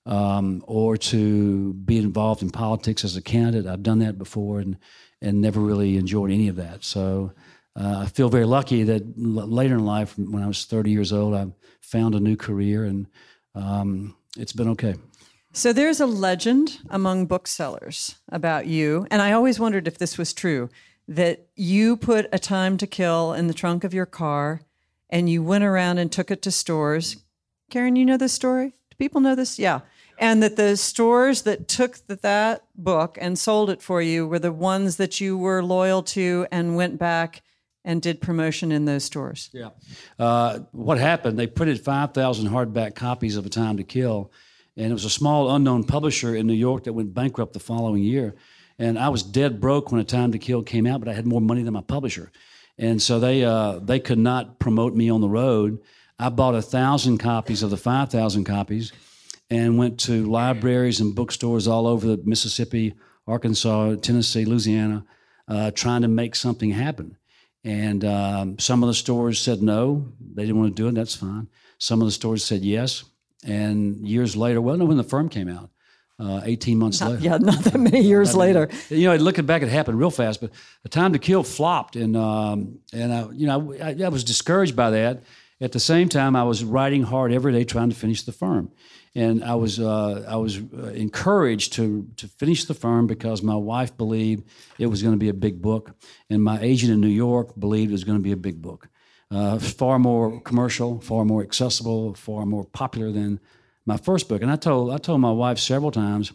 um, or to be involved in politics as a candidate. I've done that before and and never really enjoyed any of that. So. Uh, I feel very lucky that l- later in life, when I was 30 years old, I found a new career and um, it's been okay. So there's a legend among booksellers about you, and I always wondered if this was true that you put a time to kill in the trunk of your car and you went around and took it to stores. Karen, you know this story? Do people know this? Yeah and that the stores that took the, that book and sold it for you were the ones that you were loyal to and went back and did promotion in those stores. Yeah. Uh, what happened? They printed 5,000 hardback copies of A Time to Kill, and it was a small unknown publisher in New York that went bankrupt the following year. And I was dead broke when A Time to Kill came out, but I had more money than my publisher. And so they, uh, they could not promote me on the road. I bought a thousand copies of the 5,000 copies and went to libraries and bookstores all over the Mississippi, Arkansas, Tennessee, Louisiana, uh, trying to make something happen. And um, some of the stores said no, they didn't want to do it. That's fine. Some of the stores said yes. And years later, well, no, when the firm came out, uh, 18 months not, later. Yeah, not that many years I mean, later. You know, looking back, it happened real fast. But the time to kill flopped, and um, and I, you know, I, I, was discouraged by that. At the same time, I was writing hard every day trying to finish the firm and I was uh, I was uh, encouraged to to finish the firm because my wife believed it was going to be a big book, and my agent in New York believed it was going to be a big book, uh, far more commercial, far more accessible, far more popular than my first book. And I told I told my wife several times,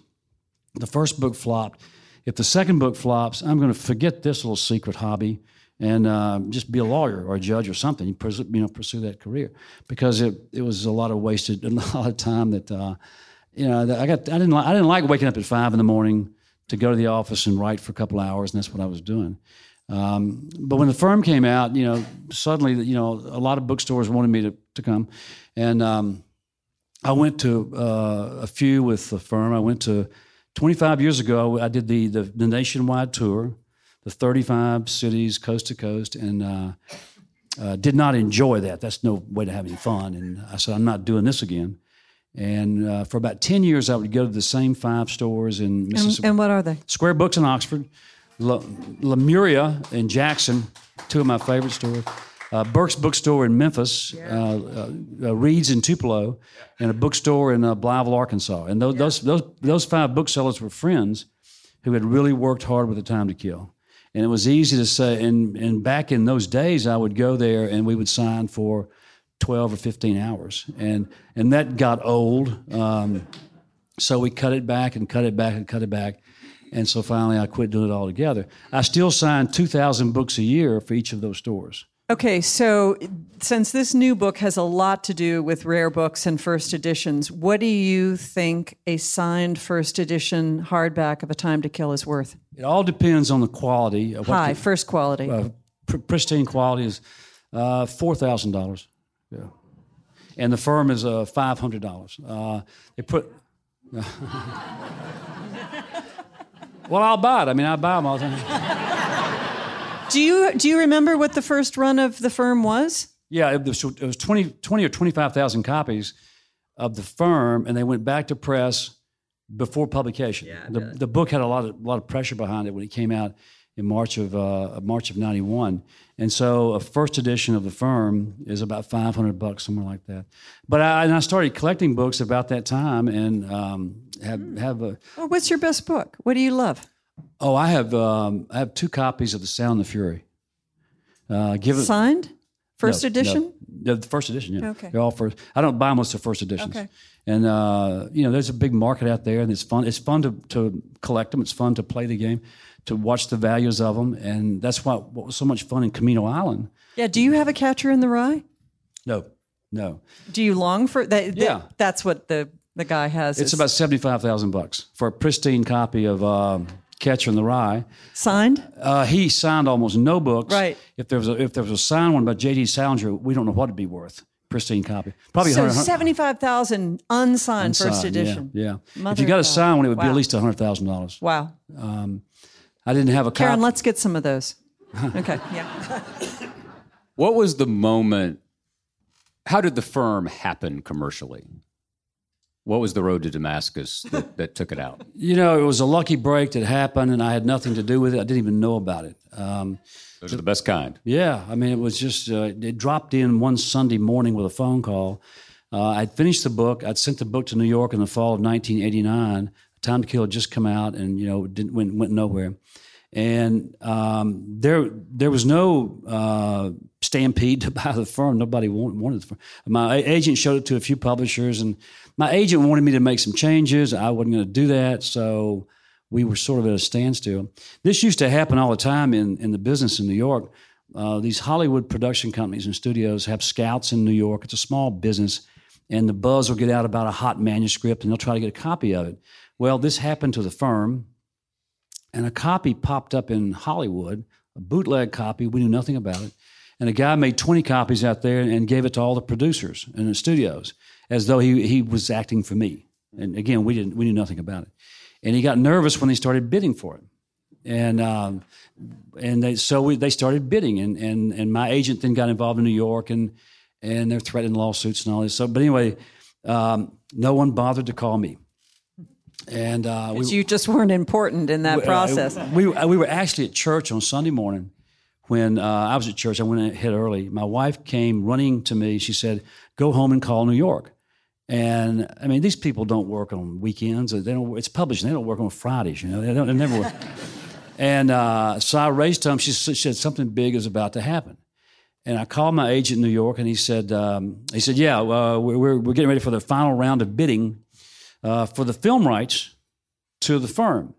the first book flopped. If the second book flops, I'm going to forget this little secret hobby and uh, just be a lawyer or a judge or something. You, pursue, you know, pursue that career because it, it was a lot of wasted, (laughs) a lot of time that, uh, you know, I got, I didn't, like, I didn't like waking up at five in the morning to go to the office and write for a couple hours, and that's what I was doing. Um, but when the firm came out, you know, suddenly, you know, a lot of bookstores wanted me to, to come, and um, I went to uh, a few with the firm. I went to 25 years ago. I did the, the, the nationwide tour the 35 cities coast to coast and uh, uh, did not enjoy that. That's no way to have any fun. And I said, I'm not doing this again. And uh, for about 10 years, I would go to the same five stores in Mississippi. And, and what are they? Square Books in Oxford, Lemuria in Jackson, two of my favorite stores. Uh, Burke's Bookstore in Memphis, yeah. uh, uh, Reed's in Tupelo, and a bookstore in uh, Blytheville, Arkansas. And those, yeah. those, those, those five booksellers were friends who had really worked hard with the time to kill and it was easy to say. And and back in those days, I would go there and we would sign for twelve or fifteen hours, and and that got old. Um, so we cut it back and cut it back and cut it back. And so finally, I quit doing it altogether. I still signed 2,000 books a year for each of those stores. Okay, so since this new book has a lot to do with rare books and first editions, what do you think a signed first edition hardback of A Time to Kill is worth? It all depends on the quality. High, the, first quality. Uh, pr- pristine quality is uh, $4,000. Yeah. And the firm is uh, $500. Uh, they put. (laughs) well, I'll buy it. I mean, I buy them all the time. Do you do you remember what the first run of the firm was? Yeah, it was, it was 20, 20 or 25,000 copies of the firm, and they went back to press before publication. Yeah, the, the book had a lot of, lot of pressure behind it when it came out in March of uh, March of '91, and so a first edition of the firm is about 500 bucks, somewhere like that. But I, and I started collecting books about that time, and um, have have a. Well, what's your best book? What do you love? Oh, I have um, I have two copies of The Sound and the Fury. Uh, given signed First No, edition? No, the first edition. Yeah. Okay. They're all first. I don't buy most of the first editions. Okay. And uh, you know, there's a big market out there, and it's fun. It's fun to, to collect them. It's fun to play the game, to watch the values of them, and that's what what was so much fun in Camino Island. Yeah. Do you have a catcher in the rye? No, no, Do you long for that? Yeah. That's what the the guy has. it's is about seventy five thousand bucks for a pristine copy of um, Catcher in the Rye. signed. Uh, he signed almost no books. Right. If there was a, if there was a signed one by J.D. Salinger, we don't know what it'd be worth. Pristine copy, probably So seventy five thousand unsigned first edition. Yeah. yeah. If you got a signed one, it would be at least hundred thousand dollars. Wow. I didn't have a Karen, copy. let's get some of those. (laughs) Okay. Yeah. What was the moment? How did the firm happen commercially? What was the road to Damascus that, that took it out? (laughs) You know, it was a lucky break that happened, and I had nothing to do with it. I didn't even know about it. Um, Those are the best kind. yeah, I mean, it was just uh, it dropped in one Sunday morning with a phone call. Uh, I'd finished the book. I'd sent the book to New York in the fall of 1989. Time to Kill had just come out, and you know, didn't went, went nowhere. And um, there, there was no uh, stampede (laughs) to buy the firm. Nobody wanted, wanted the firm. My agent showed it to a few publishers, and my agent wanted me to make some changes. I wasn't going to do that, so we were sort of at a standstill. This used to happen all the time in, in the business in New York. Uh, these Hollywood production companies and studios have scouts in New York. It's a small business, and the buzz will get out about a hot manuscript, and they'll try to get a copy of it. Well, this happened to the firm, and a copy popped up in Hollywood, a bootleg copy. We knew nothing about it. And a guy made 20 copies out there and gave it to all the producers in the studios as though he, he was acting for me. And again, we, didn't, we knew nothing about it. And he got nervous when they started bidding for it. And, um, and they, so we, they started bidding. And, and, and my agent then got involved in New York and, and they're threatening lawsuits and all this. So, but anyway, um, no one bothered to call me. And uh, we, you just weren't important in that process. uh, we, we were actually at church on Sunday morning when uh, I was at church. I went ahead early. My wife came running to me. She said, "Go home and call New York." And I mean, these people don't work on weekends. They don't. It's publishing. They don't work on Fridays. You know, they don't. They never work. (laughs) and uh, so I raised them. She, she said something big is about to happen. And I called my agent in New York, and he said, um, he said, yeah, uh, we're we're getting ready for the final round of bidding uh, for the film rights to the firm.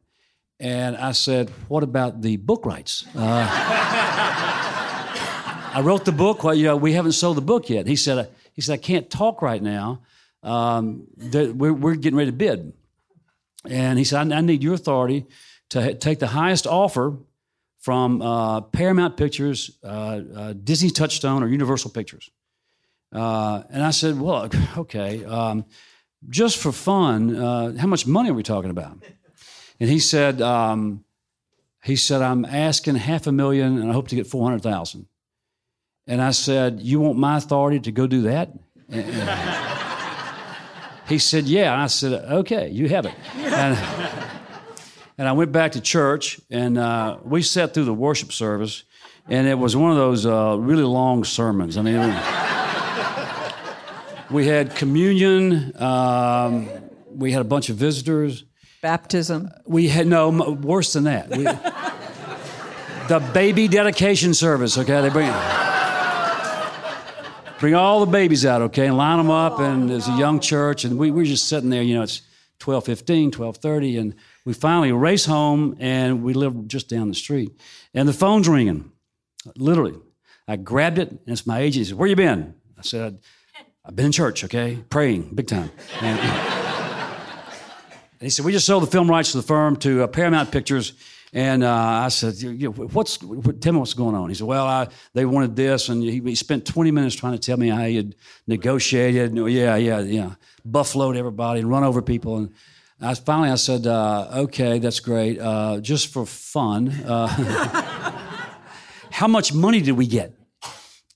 And I said, What about the book rights? Uh, I wrote the book. Well, know, we haven't sold the book yet. He said, he said I can't talk right now. Um, we're, we're getting ready to bid. And he said, I, I need your authority to ha- take the highest offer from uh, Paramount Pictures, uh, uh, Disney Touchstone, or Universal Pictures. Uh, and I said, Well, (laughs) okay. Um, just for fun, uh, how much money are we talking about? And he said, um, he said, I'm asking half a million and I hope to get 400,000. And I said, you want my authority to go do that? And- and he said, yeah. And I said, okay, you have it. And, and I went back to church and uh, we sat through the worship service and it was one of those uh, really long sermons. I mean, we had communion. Um, we had a bunch of visitors. Baptism. We had no worse than that. We, the baby dedication service. Okay, they bring bring all the babies out. Okay, and line them up, and there's a young church, and we we were just sitting there. You know, it's 12:15, 12:30, and we finally race home, and we live just down the street, and the phone's ringing. Literally, I grabbed it, and it's my agent. He said, "Where you been?" I said, "I've been in church. Okay, praying big time." And, and he said, "We just sold the film rights to the firm to uh, Paramount Pictures." And uh, I said, you, "What's? What, tell me what's going on." He said, "Well, I, they wanted this," and he, he spent 20 minutes trying to tell me how he had negotiated. And, yeah, yeah, yeah, buffaloed everybody and run over people. And I finally, I said, uh, "Okay, that's great. Uh, just for fun, uh, (laughs) how much money did we get?"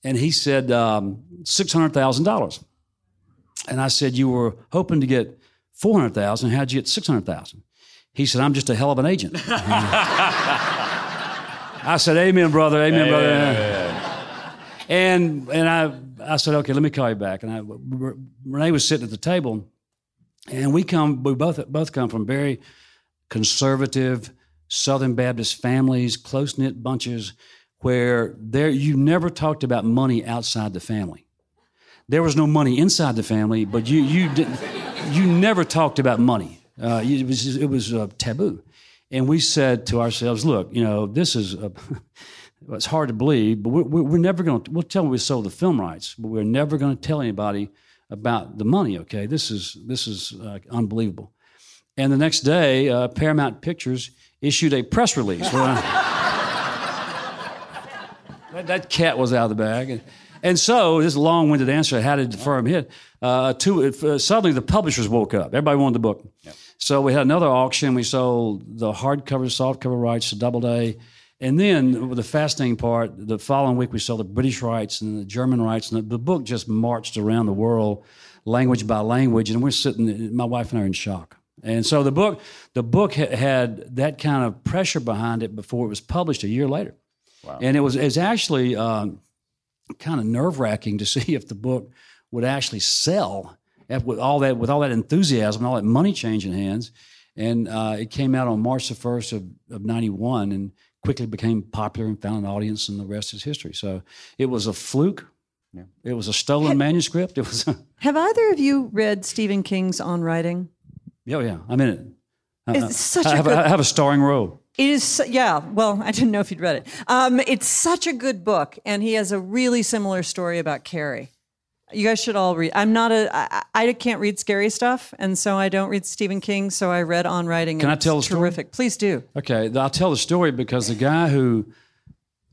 And he said, um, six hundred thousand dollars. And I said, "You were hoping to get four hundred thousand. How'd you get six hundred thousand? He said, "I'm just a hell of an agent." (laughs) I said, "Amen, brother. Amen, brother." And and I I said, "Okay, let me call you back." And I, Renee was sitting at the table, and we come we both both come from very conservative Southern Baptist families, close knit bunches. Where there you never talked about money outside the family. There was no money inside the family, but you you didn't, you never talked about money. Uh, it was it was uh, taboo, and we said to ourselves, "Look, you know, this is." A, (laughs) it's hard to believe, but we're, we're never going to. We'll tell them we sold the film rights, but we're never going to tell anybody about the money. Okay, this is this is uh, unbelievable. And the next day, uh, Paramount Pictures issued a press release. That, that, cat was out of the bag. And, and so, this long-winded answer, how did the firm hit? Uh, two, uh, suddenly, the publishers woke up. Everybody wanted the book. Yep. So we had another auction. We sold the hardcover, softcover rights to Doubleday. And then the fascinating part, the following week we sold the British rights and the German rights, and the, the book just marched around the world, language by language, and we're sitting. My wife and I are in shock. And so the book, the book had that kind of pressure behind it before it was published a year later. Wow. And it was, it was actually um, kind of nerve wracking to (laughs) see if the book would actually sell with all that with all that enthusiasm and all that money changing hands. And uh, it came out on March the first of, of '91 and quickly became popular and found an audience, and the rest is history. So it was a fluke. Yeah. It was a stolen manuscript. It was. (laughs) have either of you read Stephen King's On Writing? Yeah, yeah, I'm in it. It's such I, a have, good, I have a starring role. It is, yeah. Well, (laughs) I didn't know if you'd read it. Um, it's such a good book, and he has a really similar story about Carrie. You guys should all read. I'm not a. I, I can't read scary stuff, and so I don't read Stephen King. So I read On Writing. Can I tell the story? Terrific. Please do. Okay, I'll tell the story because the guy who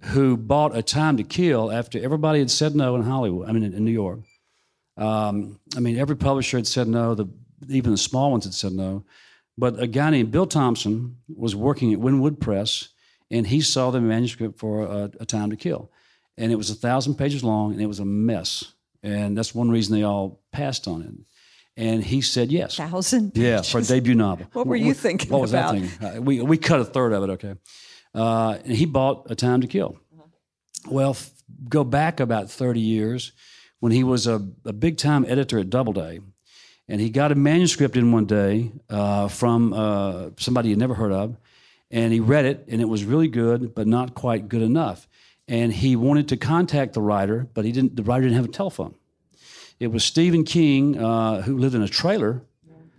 who bought A Time to Kill after everybody had said no in Hollywood. I mean, in, in New York. Um, I mean, every publisher had said no. The even the small ones had said no. But a guy named Bill Thompson was working at Wynwood Press, and he saw the manuscript for a, a Time to Kill, and it was a thousand pages long, and it was a mess. And that's one reason they all passed on it. And he said yes. Thousand. Pages. Yeah, for a debut novel. what were you thinking? What was about? that thing? Uh, we we cut a third of it. Okay. Uh, and he bought A Time to Kill. Uh-huh. Well, f- go back about thirty years when he was a, a big time editor at Doubleday and he got a manuscript in one day uh, from uh, somebody he'd never heard of, and he read it, and it was really good, but not quite good enough. And he wanted to contact the writer, but he didn't. The writer didn't have a telephone. It was Stephen King, uh, who lived in a trailer,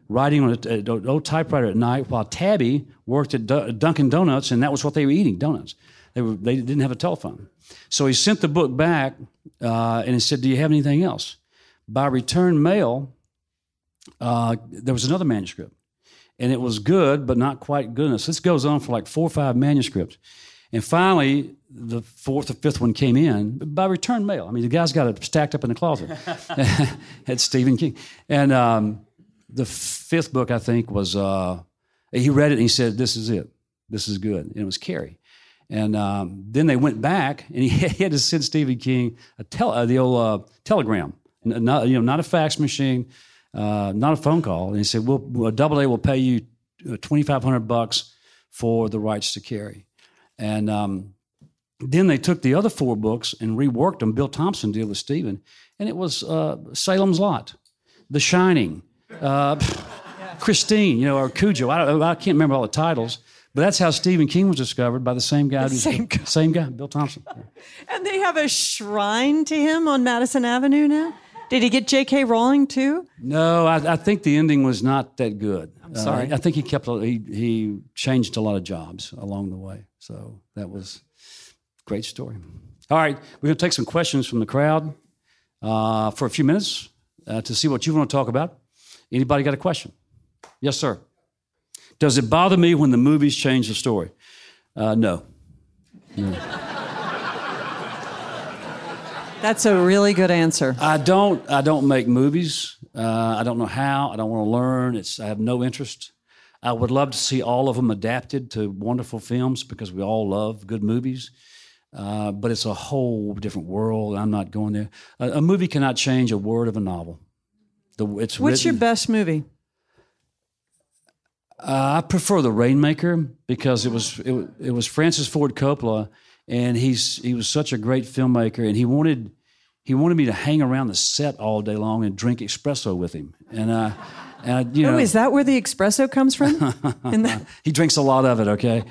writing on an old typewriter at night, while Tabby worked at Dunkin' Donuts, and that was what they were eating donuts. They, were, they didn't have a telephone. So he sent the book back, uh, and he said, "Do you have anything else?" By return mail, uh, there was another manuscript, and it was good, but not quite good enough. So this goes on for like four or five manuscripts. And finally, the fourth or fifth one came in by return mail. I mean, the guy's got it stacked up in the closet (laughs) at Stephen King. And um, the fifth book, I think, was uh, he read it and he said, This is it. This is good. And it was Carrie. And um, then they went back and he (laughs) had to send Stephen King a tel- uh, the old uh, telegram, not, you know, not a fax machine, uh, not a phone call, and he said, "We'll, we'll will pay you uh, twenty five hundred bucks for the rights to Carrie." And um, then they took the other four books and reworked them. Bill Thompson did with Stephen, and it was uh, Salem's Lot, The Shining, uh, (laughs) Christine, you know, or Cujo. I, I, can't remember all the titles. But that's how Stephen King was discovered by the same guy. The same guy. (laughs) Same guy, Bill Thompson. (laughs) and they have a shrine to him on Madison Avenue now. Did he get J.K. Rowling too? No, I, I, think the ending was not that good. I'm sorry. Uh, I think he kept he he changed a lot of jobs along the way. So that was great story. All right, we're going to take some questions from the crowd uh, for a few minutes uh, to see what you want to talk about. Anybody got a question? Yes, sir. Does it bother me when the movies change the story? Uh, no. no. That's a really good answer. I don't. I don't make movies. Uh, I don't know how. I don't want to learn. It's. I have no interest. I would love to see all of them adapted to wonderful films because we all love good movies. Uh, but it's a whole different world. I'm not going there. A, a movie cannot change a word of a novel. The, it's What's written, your best movie? Uh, I prefer The Rainmaker because it was it, it was Francis Ford Coppola and he's he was such a great filmmaker, and he wanted he wanted me to hang around the set all day long and drink espresso with him, and uh, And you Oh, know, is that where the espresso comes from? (laughs) The, he drinks a lot of it. Okay,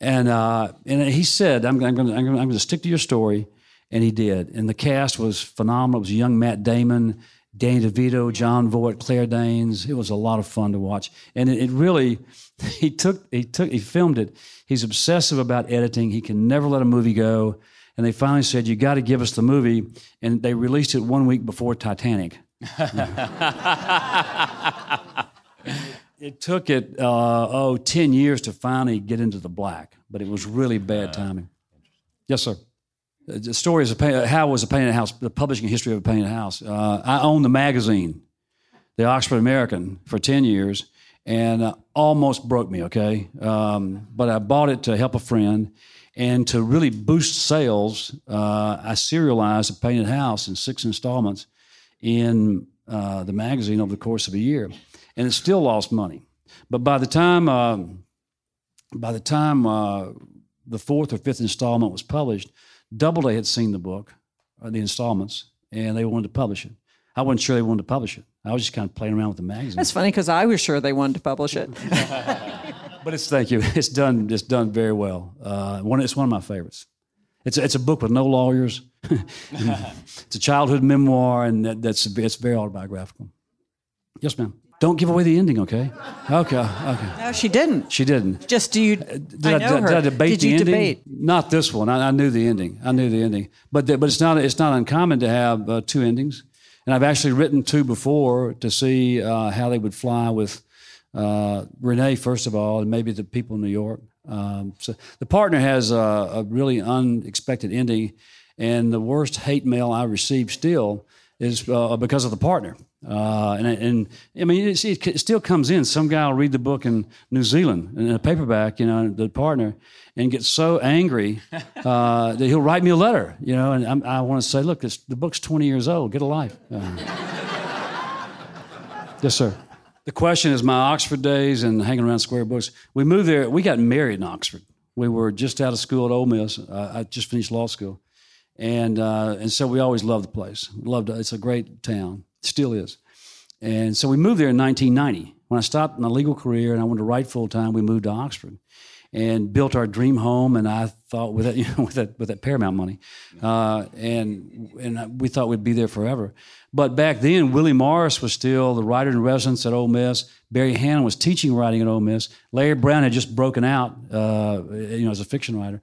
and uh, and he said, "I'm going to I'm going to stick to your story," and he did. And the cast was phenomenal. It was young Matt Damon, Danny DeVito, Jon Voight, Claire Danes. It was a lot of fun to watch, and it, it really (laughs) he took he took he filmed it. He's obsessive about editing. He can never let a movie go. And they finally said, "You got to give us the movie," and they released it one week before Titanic. (laughs) It took it uh, oh 10 years to finally get into the black, but it was really bad timing. Yes, sir. Uh, The story is a pain, how was a painted house, the publishing history of a painted house. Uh, I owned the magazine, the Oxford American, for 10 years, and uh, almost broke me. Okay, um, but I bought it to help a friend, and to really boost sales, uh, I serialized a painted house in six installments in uh, the magazine over the course of a year, and it still lost money. But by the time um by the time uh, the fourth or fifth installment was published, Doubleday had seen the book, or the installments, and they wanted to publish it. I wasn't sure they wanted to publish it. I was just kind of playing around with the magazine. that's funny because I was sure they wanted to publish it. (laughs) But it's thank you. It's done. It's done very well. Uh, one. It's one of my favorites. It's a, it's a book with no lawyers. (laughs) it's a childhood memoir, and that, that's it's very autobiographical. Yes, ma'am. Don't give away the ending, okay? Okay. Okay. No, she didn't. She didn't. Just do you? Did I I, know did, her. did I debate did the you ending? debate? Not this one. I, I knew the ending. I knew the ending. But the, but it's not it's not uncommon to have uh, two endings, and I've actually written two before to see uh, how they would fly with uh, Renee first of all, and maybe the people in New York. Um, so the partner has a, a really unexpected ending, and the worst hate mail I received still is uh, because of the partner. Uh, and, and I mean, it, it still comes in. Some guy will read the book in New Zealand in a paperback, you know, the partner, and get so angry (laughs) uh, that he'll write me a letter, you know. And I'm, I want to say, look, this, the book's 20 years old. Get a life. Uh, (laughs) yes, sir. The question is my Oxford days and hanging around Square Books. We moved there. We got married in Oxford. We were just out of school at Ole Miss. Uh, I just finished law school, and uh, and so we always loved the place. Loved it. It's a great town. Still is. And so we moved there in 1990. When I stopped my legal career and I wanted to write full time, we moved to Oxford and built our dream home. And I thought with that, (laughs) you know, with that, with that Paramount money, uh, and and we thought we'd be there forever. But back then, Willie Morris was still the writer in residence at Ole Miss. Barry Hanna was teaching writing at Ole Miss. Larry Brown had just broken out, uh, you know, as a fiction writer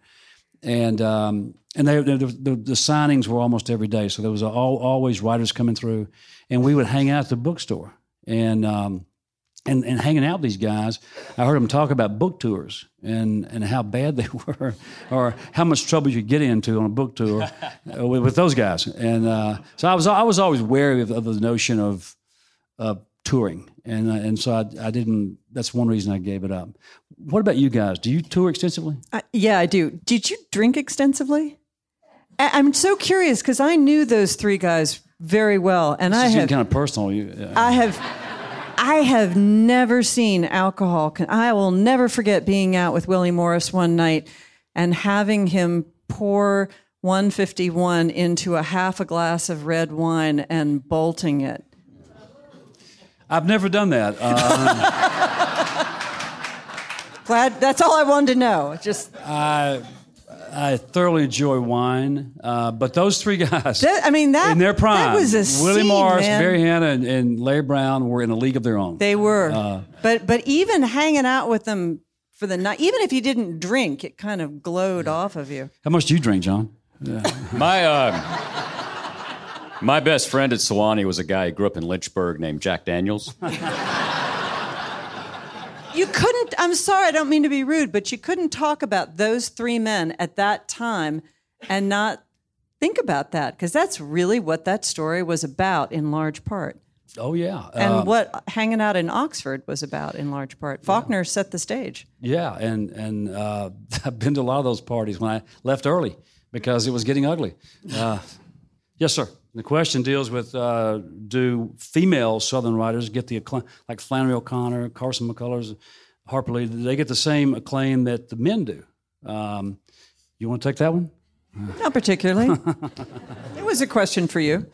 and um, and they, the, the, the signings were almost every day. So there was all, always writers coming through, and we would hang out at the bookstore and um, and and hanging out with these guys. I heard them talk about book tours and and how bad (laughs) they were, or how much trouble you get into on a book tour (laughs) with, with those guys. And uh, so I was I was always wary of, of the notion of uh, touring, and uh, and so I, I didn't. That's one reason I gave it up. What about you guys? Do you tour extensively? I, yeah, I do. Did you drink extensively? I, I'm so curious because I knew those three guys very well, and I have, kind of personal. You, uh, I have, I have never seen alcohol. I will never forget being out with Willie Morris one night and having him pour 151 into a half a glass of red wine and bolting it. I've never done that. Uh, (laughs) Glad that's all I wanted to know. Just I I thoroughly enjoy wine, uh, but those three guys, That- I mean, that- in their prime, that was a Willie scene, Morris, man. Barry Hanna, and, and Larry Brown were in a league of their own. They were. Uh, but but even hanging out with them for the night, even if you didn't drink, it kind of glowed off of you. How much do you drink, John? (laughs) My uh, my best friend at Sewanee was a guy who grew up in Lynchburg named Jack Daniels. (laughs) You couldn't, I'm sorry, I don't mean to be rude, but you couldn't talk about those three men at that time and not think about that because that's really what that story was about in large part. Oh yeah, And Uh, what hanging out in Oxford was about in large part. Faulkner set the stage. yeah, and and uh, (laughs) I've been to a lot of those parties when I left early because it was getting ugly. Uh, yes, sir. The question deals with uh, do female Southern writers get the acclaim, like Flannery O'Connor, Carson McCullers, Harper Lee? Do they get the same acclaim that the men do? Um, you want to take that one? Not particularly. (laughs) it was a question for you.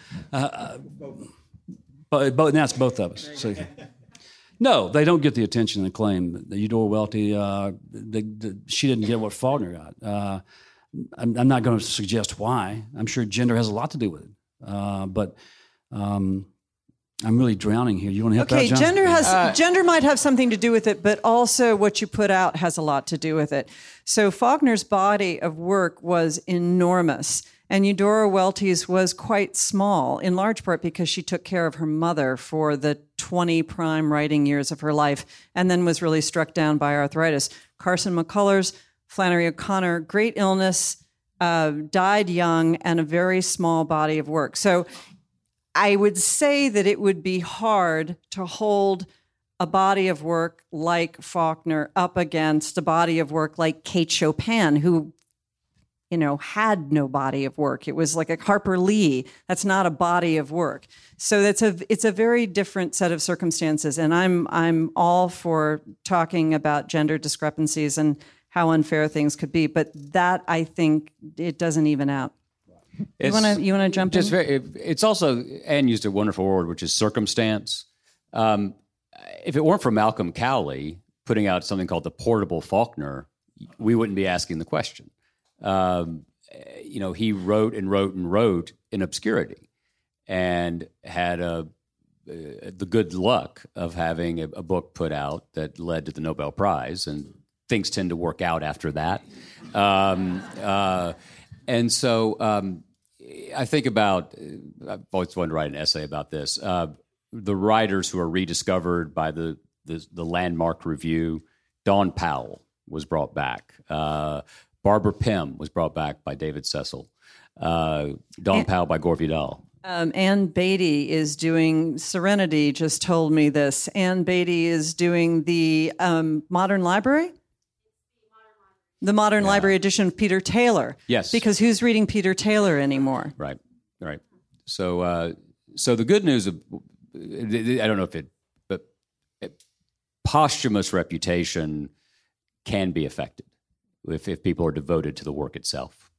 But, but that's both of us. No, they don't get the attention and acclaim. Eudora Welty, uh, she didn't get what Faulkner got. Uh, I'm, I'm, not going to suggest why. I'm sure gender has a lot to do with it. Uh, but um, I'm really drowning here. You want to help okay, out, John? gender has uh, gender might have something to do with it, but also what you put out has a lot to do with it. So Faulkner's body of work was enormous. And Eudora Welty's was quite small, in large part because she took care of her mother for the 20 prime writing years of her life and then was really struck down by arthritis. Carson McCullers, Flannery O'Connor, great illness, uh, died young, and a very small body of work. So I would say that it would be hard to hold a body of work like Faulkner up against a body of work like Kate Chopin, who you know, had no body of work. It was like a Harper Lee. That's not a body of work. So that's a it's a very different set of circumstances. And I'm I'm all for talking about gender discrepancies and how unfair things could be, but that I think it doesn't even out. you want to you want to jump just in? Very, it's also Ann used a wonderful word, which is circumstance. Um, if it weren't for Malcolm Cowley putting out something called the Portable Faulkner, we wouldn't be asking the question um, you know, he wrote and wrote and wrote in obscurity and had a, uh, the good luck of having a, a, book put out that led to the Nobel Prize, and things tend to work out after that. Um, uh, and so um, I think about, I've always wanted to write an essay about this. Uh, the writers who are rediscovered by the, the, the landmark review, Dawn Powell was brought back. Uh, Barbara Pym was brought back by David Cecil. Uh, Dawn Powell by Gore Vidal. Um, Ann Beattie is doing Serenity. Just told me this. Ann Beattie is doing the um, Modern Library. The Modern yeah. Library edition of Peter Taylor. Yes. Because who's reading Peter Taylor anymore? Right. Right. So, uh, so the good news of I don't know if it, but posthumous reputation can be affected if, if people are devoted to the work itself.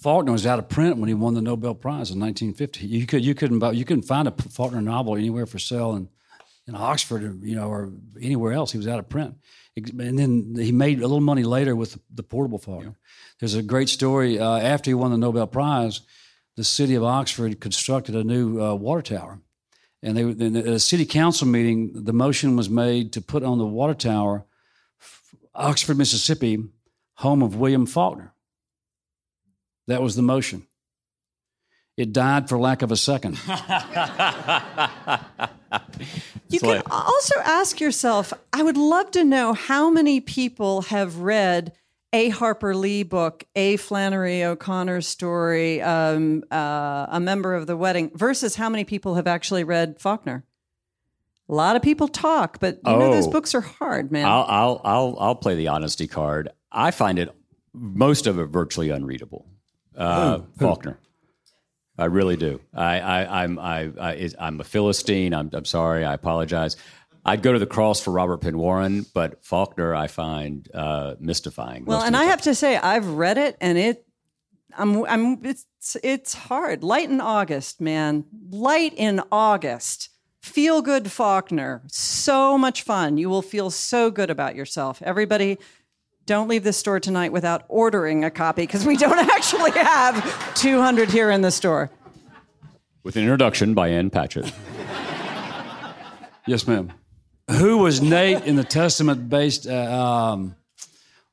Faulkner was out of print when he won the Nobel Prize in 1950. You could you couldn't buy, you couldn't find a Faulkner novel anywhere for sale in, in Oxford, or, you know, or anywhere else. He was out of print, and then he made a little money later with the, portable Faulkner. Yeah. There's a great story uh, after he won the Nobel Prize. The city of Oxford constructed a new uh, water tower, and they in a city council meeting, the motion was made to put on the water tower, Oxford, Mississippi, home of William Faulkner. That was the motion. It died for lack of a second. (laughs) you can also ask yourself I would love to know how many people have read a Harper Lee book, a Flannery O'Connor story, um, uh, a member of the wedding, versus how many people have actually read Faulkner. A lot of people talk, but you oh, know those oh. books are hard, man. I'll, I'll I'll I'll play the honesty card. I find it most of it virtually unreadable. Uh, Faulkner. I really do. I, I, I'm, I, I, I'm a Philistine. I'm, I'm sorry. I apologize. I'd go to the cross for Robert Penn Warren, but Faulkner I find uh, mystifying. Well, and I have to say, I've read it, and it, I'm, I'm, it's, it's hard. Light in August, man. Light in August. Feel good Faulkner. So much fun. You will feel so good about yourself. Everybody don't leave the store tonight without ordering a copy because we don't (laughs) actually have 200 here in the store. With an introduction by Ann Patchett. yes, ma'am. Who was Nate in the Testament based? Uh, um,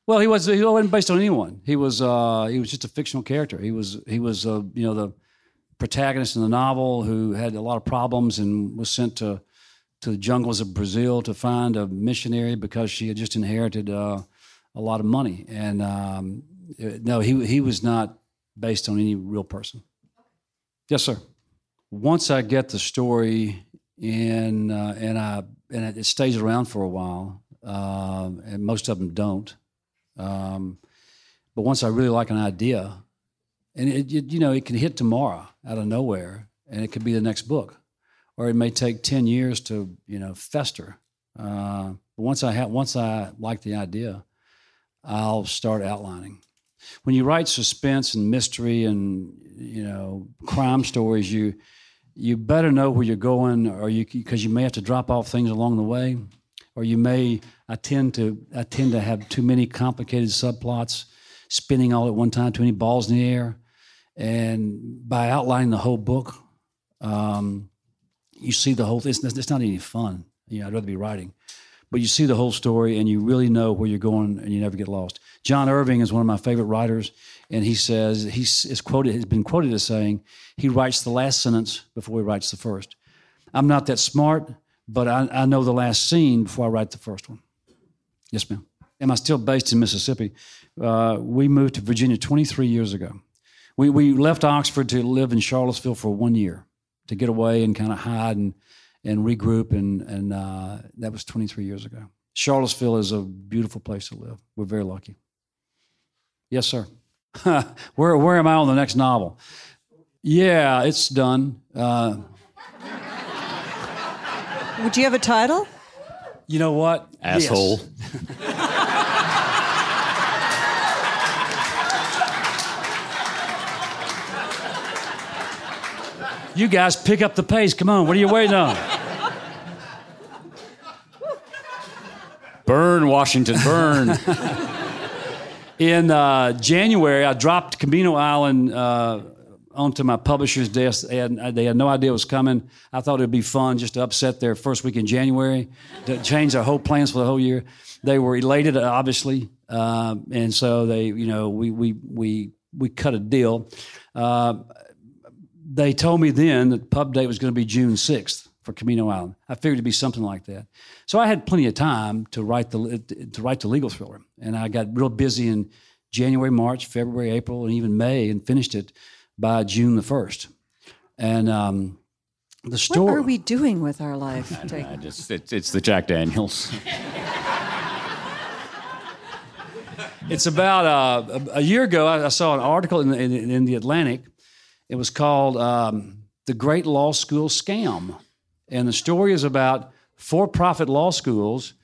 well, he was. He wasn't based on anyone. He was. Uh, he was just a fictional character. He was. He was. Uh, you know, the protagonist in the novel who had a lot of problems and was sent to to the jungles of Brazil to find a missionary because she had just inherited uh, a lot of money. And um, no, he he was not based on any real person. Yes, sir. Once I get the story in, uh, and I and it stays around for a while, uh, and most of them don't. Um, but once I really like an idea, and it, it, you know it can hit tomorrow out of nowhere, and it could be the next book, or it may take ten years to you know fester. Uh, but once I have once I like the idea, I'll start outlining. When you write suspense and mystery and you know crime stories, you you better know where you're going, or you because you may have to drop off things along the way, or you may. I tend to I tend to have too many complicated subplots, spinning all at one time, too many balls in the air, and by outlining the whole book, um, you see the whole. It's, it's not any fun. You know, I'd rather be writing, but you see the whole story, and you really know where you're going, and you never get lost. John Irving is one of my favorite writers and he says he's is quoted has been quoted as saying he writes the last sentence before he writes the first. I'm not that smart, but I, I know the last scene before I write the first one. Yes, ma'am. Am I still based in Mississippi? Uh, we moved to Virginia 23 years ago. We we left Oxford to live in Charlottesville for one year to get away and kind of hide and and regroup and and uh, that was 23 years ago. Charlottesville is a beautiful place to live. We're very lucky. Yes, sir. (laughs) where, where am I on the next novel? Yeah, it's done. Uh, Would you have a title? You know what? Asshole. Yes. (laughs) you guys pick up the pace. Come on. What are you waiting on? Burn, Washington, burn. (laughs) In uh, January, I dropped Camino Island uh, onto my publisher's desk. They had, they had no idea it was coming. I thought it would be fun just to upset their first week in January, to change their whole plans for the whole year. They were elated, obviously, uh, and so they, you know, we we we we cut a deal. Uh, they told me then that the pub date was going to be June sixth for Camino Island. I figured it'd be something like that. So I had plenty of time to write the to write the legal thriller, and I got real busy in January, March, February, April, and even May, and finished it by June the first. And um, the story. What are we doing with our life? I just it's, it's the Jack Daniels. (laughs) it's about uh, a, a, year ago. I, I, saw an article in the, in, in the Atlantic. It was called um, "The Great Law School Scam," and the story is about for profit law schools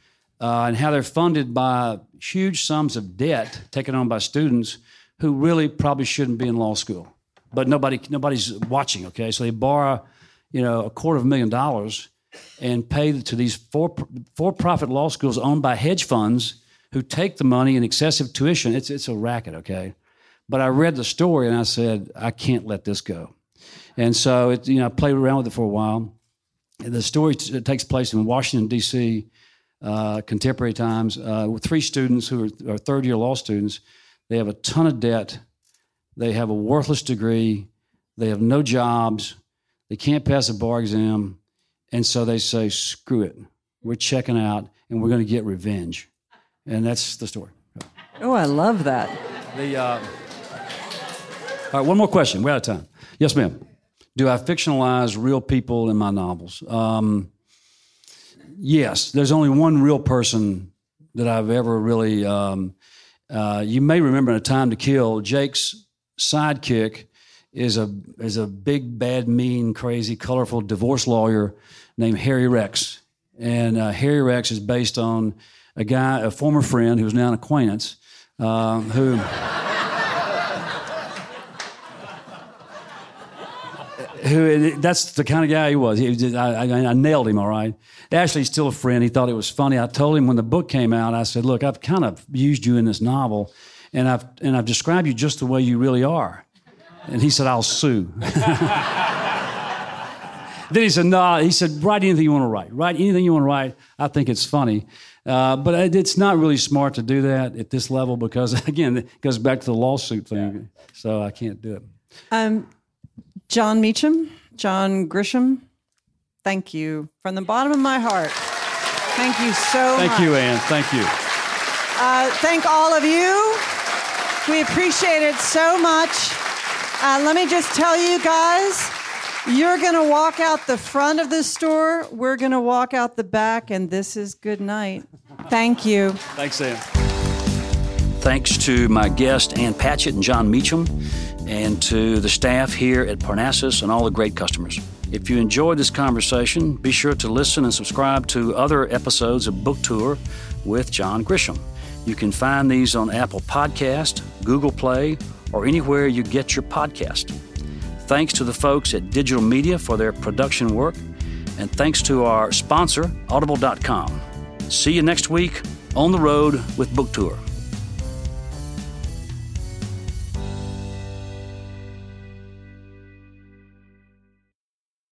uh, and how they're funded by huge sums of debt taken on by students who really probably shouldn't be in law school. But nobody, nobody's watching, okay? So they borrow, you know, a quarter of a million dollars and pay to these for, for-profit law schools owned by hedge funds who take the money in excessive tuition. It's, it's a racket, okay? But I read the story and I said, I can't let this go. And so, it, you know, I played around with it for a while the story t- takes place in Washington, D.C., uh, contemporary times, uh, with three students who are, are third year law students. They have a ton of debt. They have a worthless degree. They have no jobs. They can't pass a bar exam. And so they say, screw it. We're checking out and we're going to get revenge. And that's the story. Oh, I love that. The, uh... All right, one more question. We're out of time. Yes, ma'am do I fictionalize real people in my novels? Um, yes, there's only one real person that I've ever really. Um, uh, you may remember in A Time to Kill, Jake's sidekick is a is a big, bad, mean, crazy, colorful divorce lawyer named Harry Rex, and uh, Harry Rex is based on a guy, a former friend who's now an acquaintance, uh, who. Who that's the kind of guy he was. He, I, I, I, nailed him, all right. Actually, he's still a friend. He thought it was funny. I told him when the book came out, I said, "Look, I've kind of used you in this novel, and I've and I've described you just the way you really are." And he said, "I'll sue." (laughs) then he said, "No." Nah. He said, "Write anything you want to write. Write anything you want to write. I think it's funny." Uh, but it's not really smart to do that at this level because, (laughs) again, it goes back to the lawsuit thing. Yeah. So I can't do it. Um, Jon Meacham, John Grisham, thank you from the bottom of my heart. Thank you so thank much. Thank you, Ann. Thank you. Uh, thank all of you. We appreciate it so much. Uh, let me just tell you guys, you're going to walk out the front of the store. We're going to walk out the back, and this is good night. Thank you. Thanks, Ann. Thanks to my guest, Ann Patchett and Jon Meacham and to the staff here at Parnassus and all the great customers. If you enjoyed this conversation, be sure to listen and subscribe to other episodes of Book Tour with John Grisham. You can find these on Apple Podcast, Google Play, or anywhere you get your podcast. Thanks to the folks at Digital Media for their production work. And thanks to our sponsor, Audible.com. See you next week on the road with Book Tour.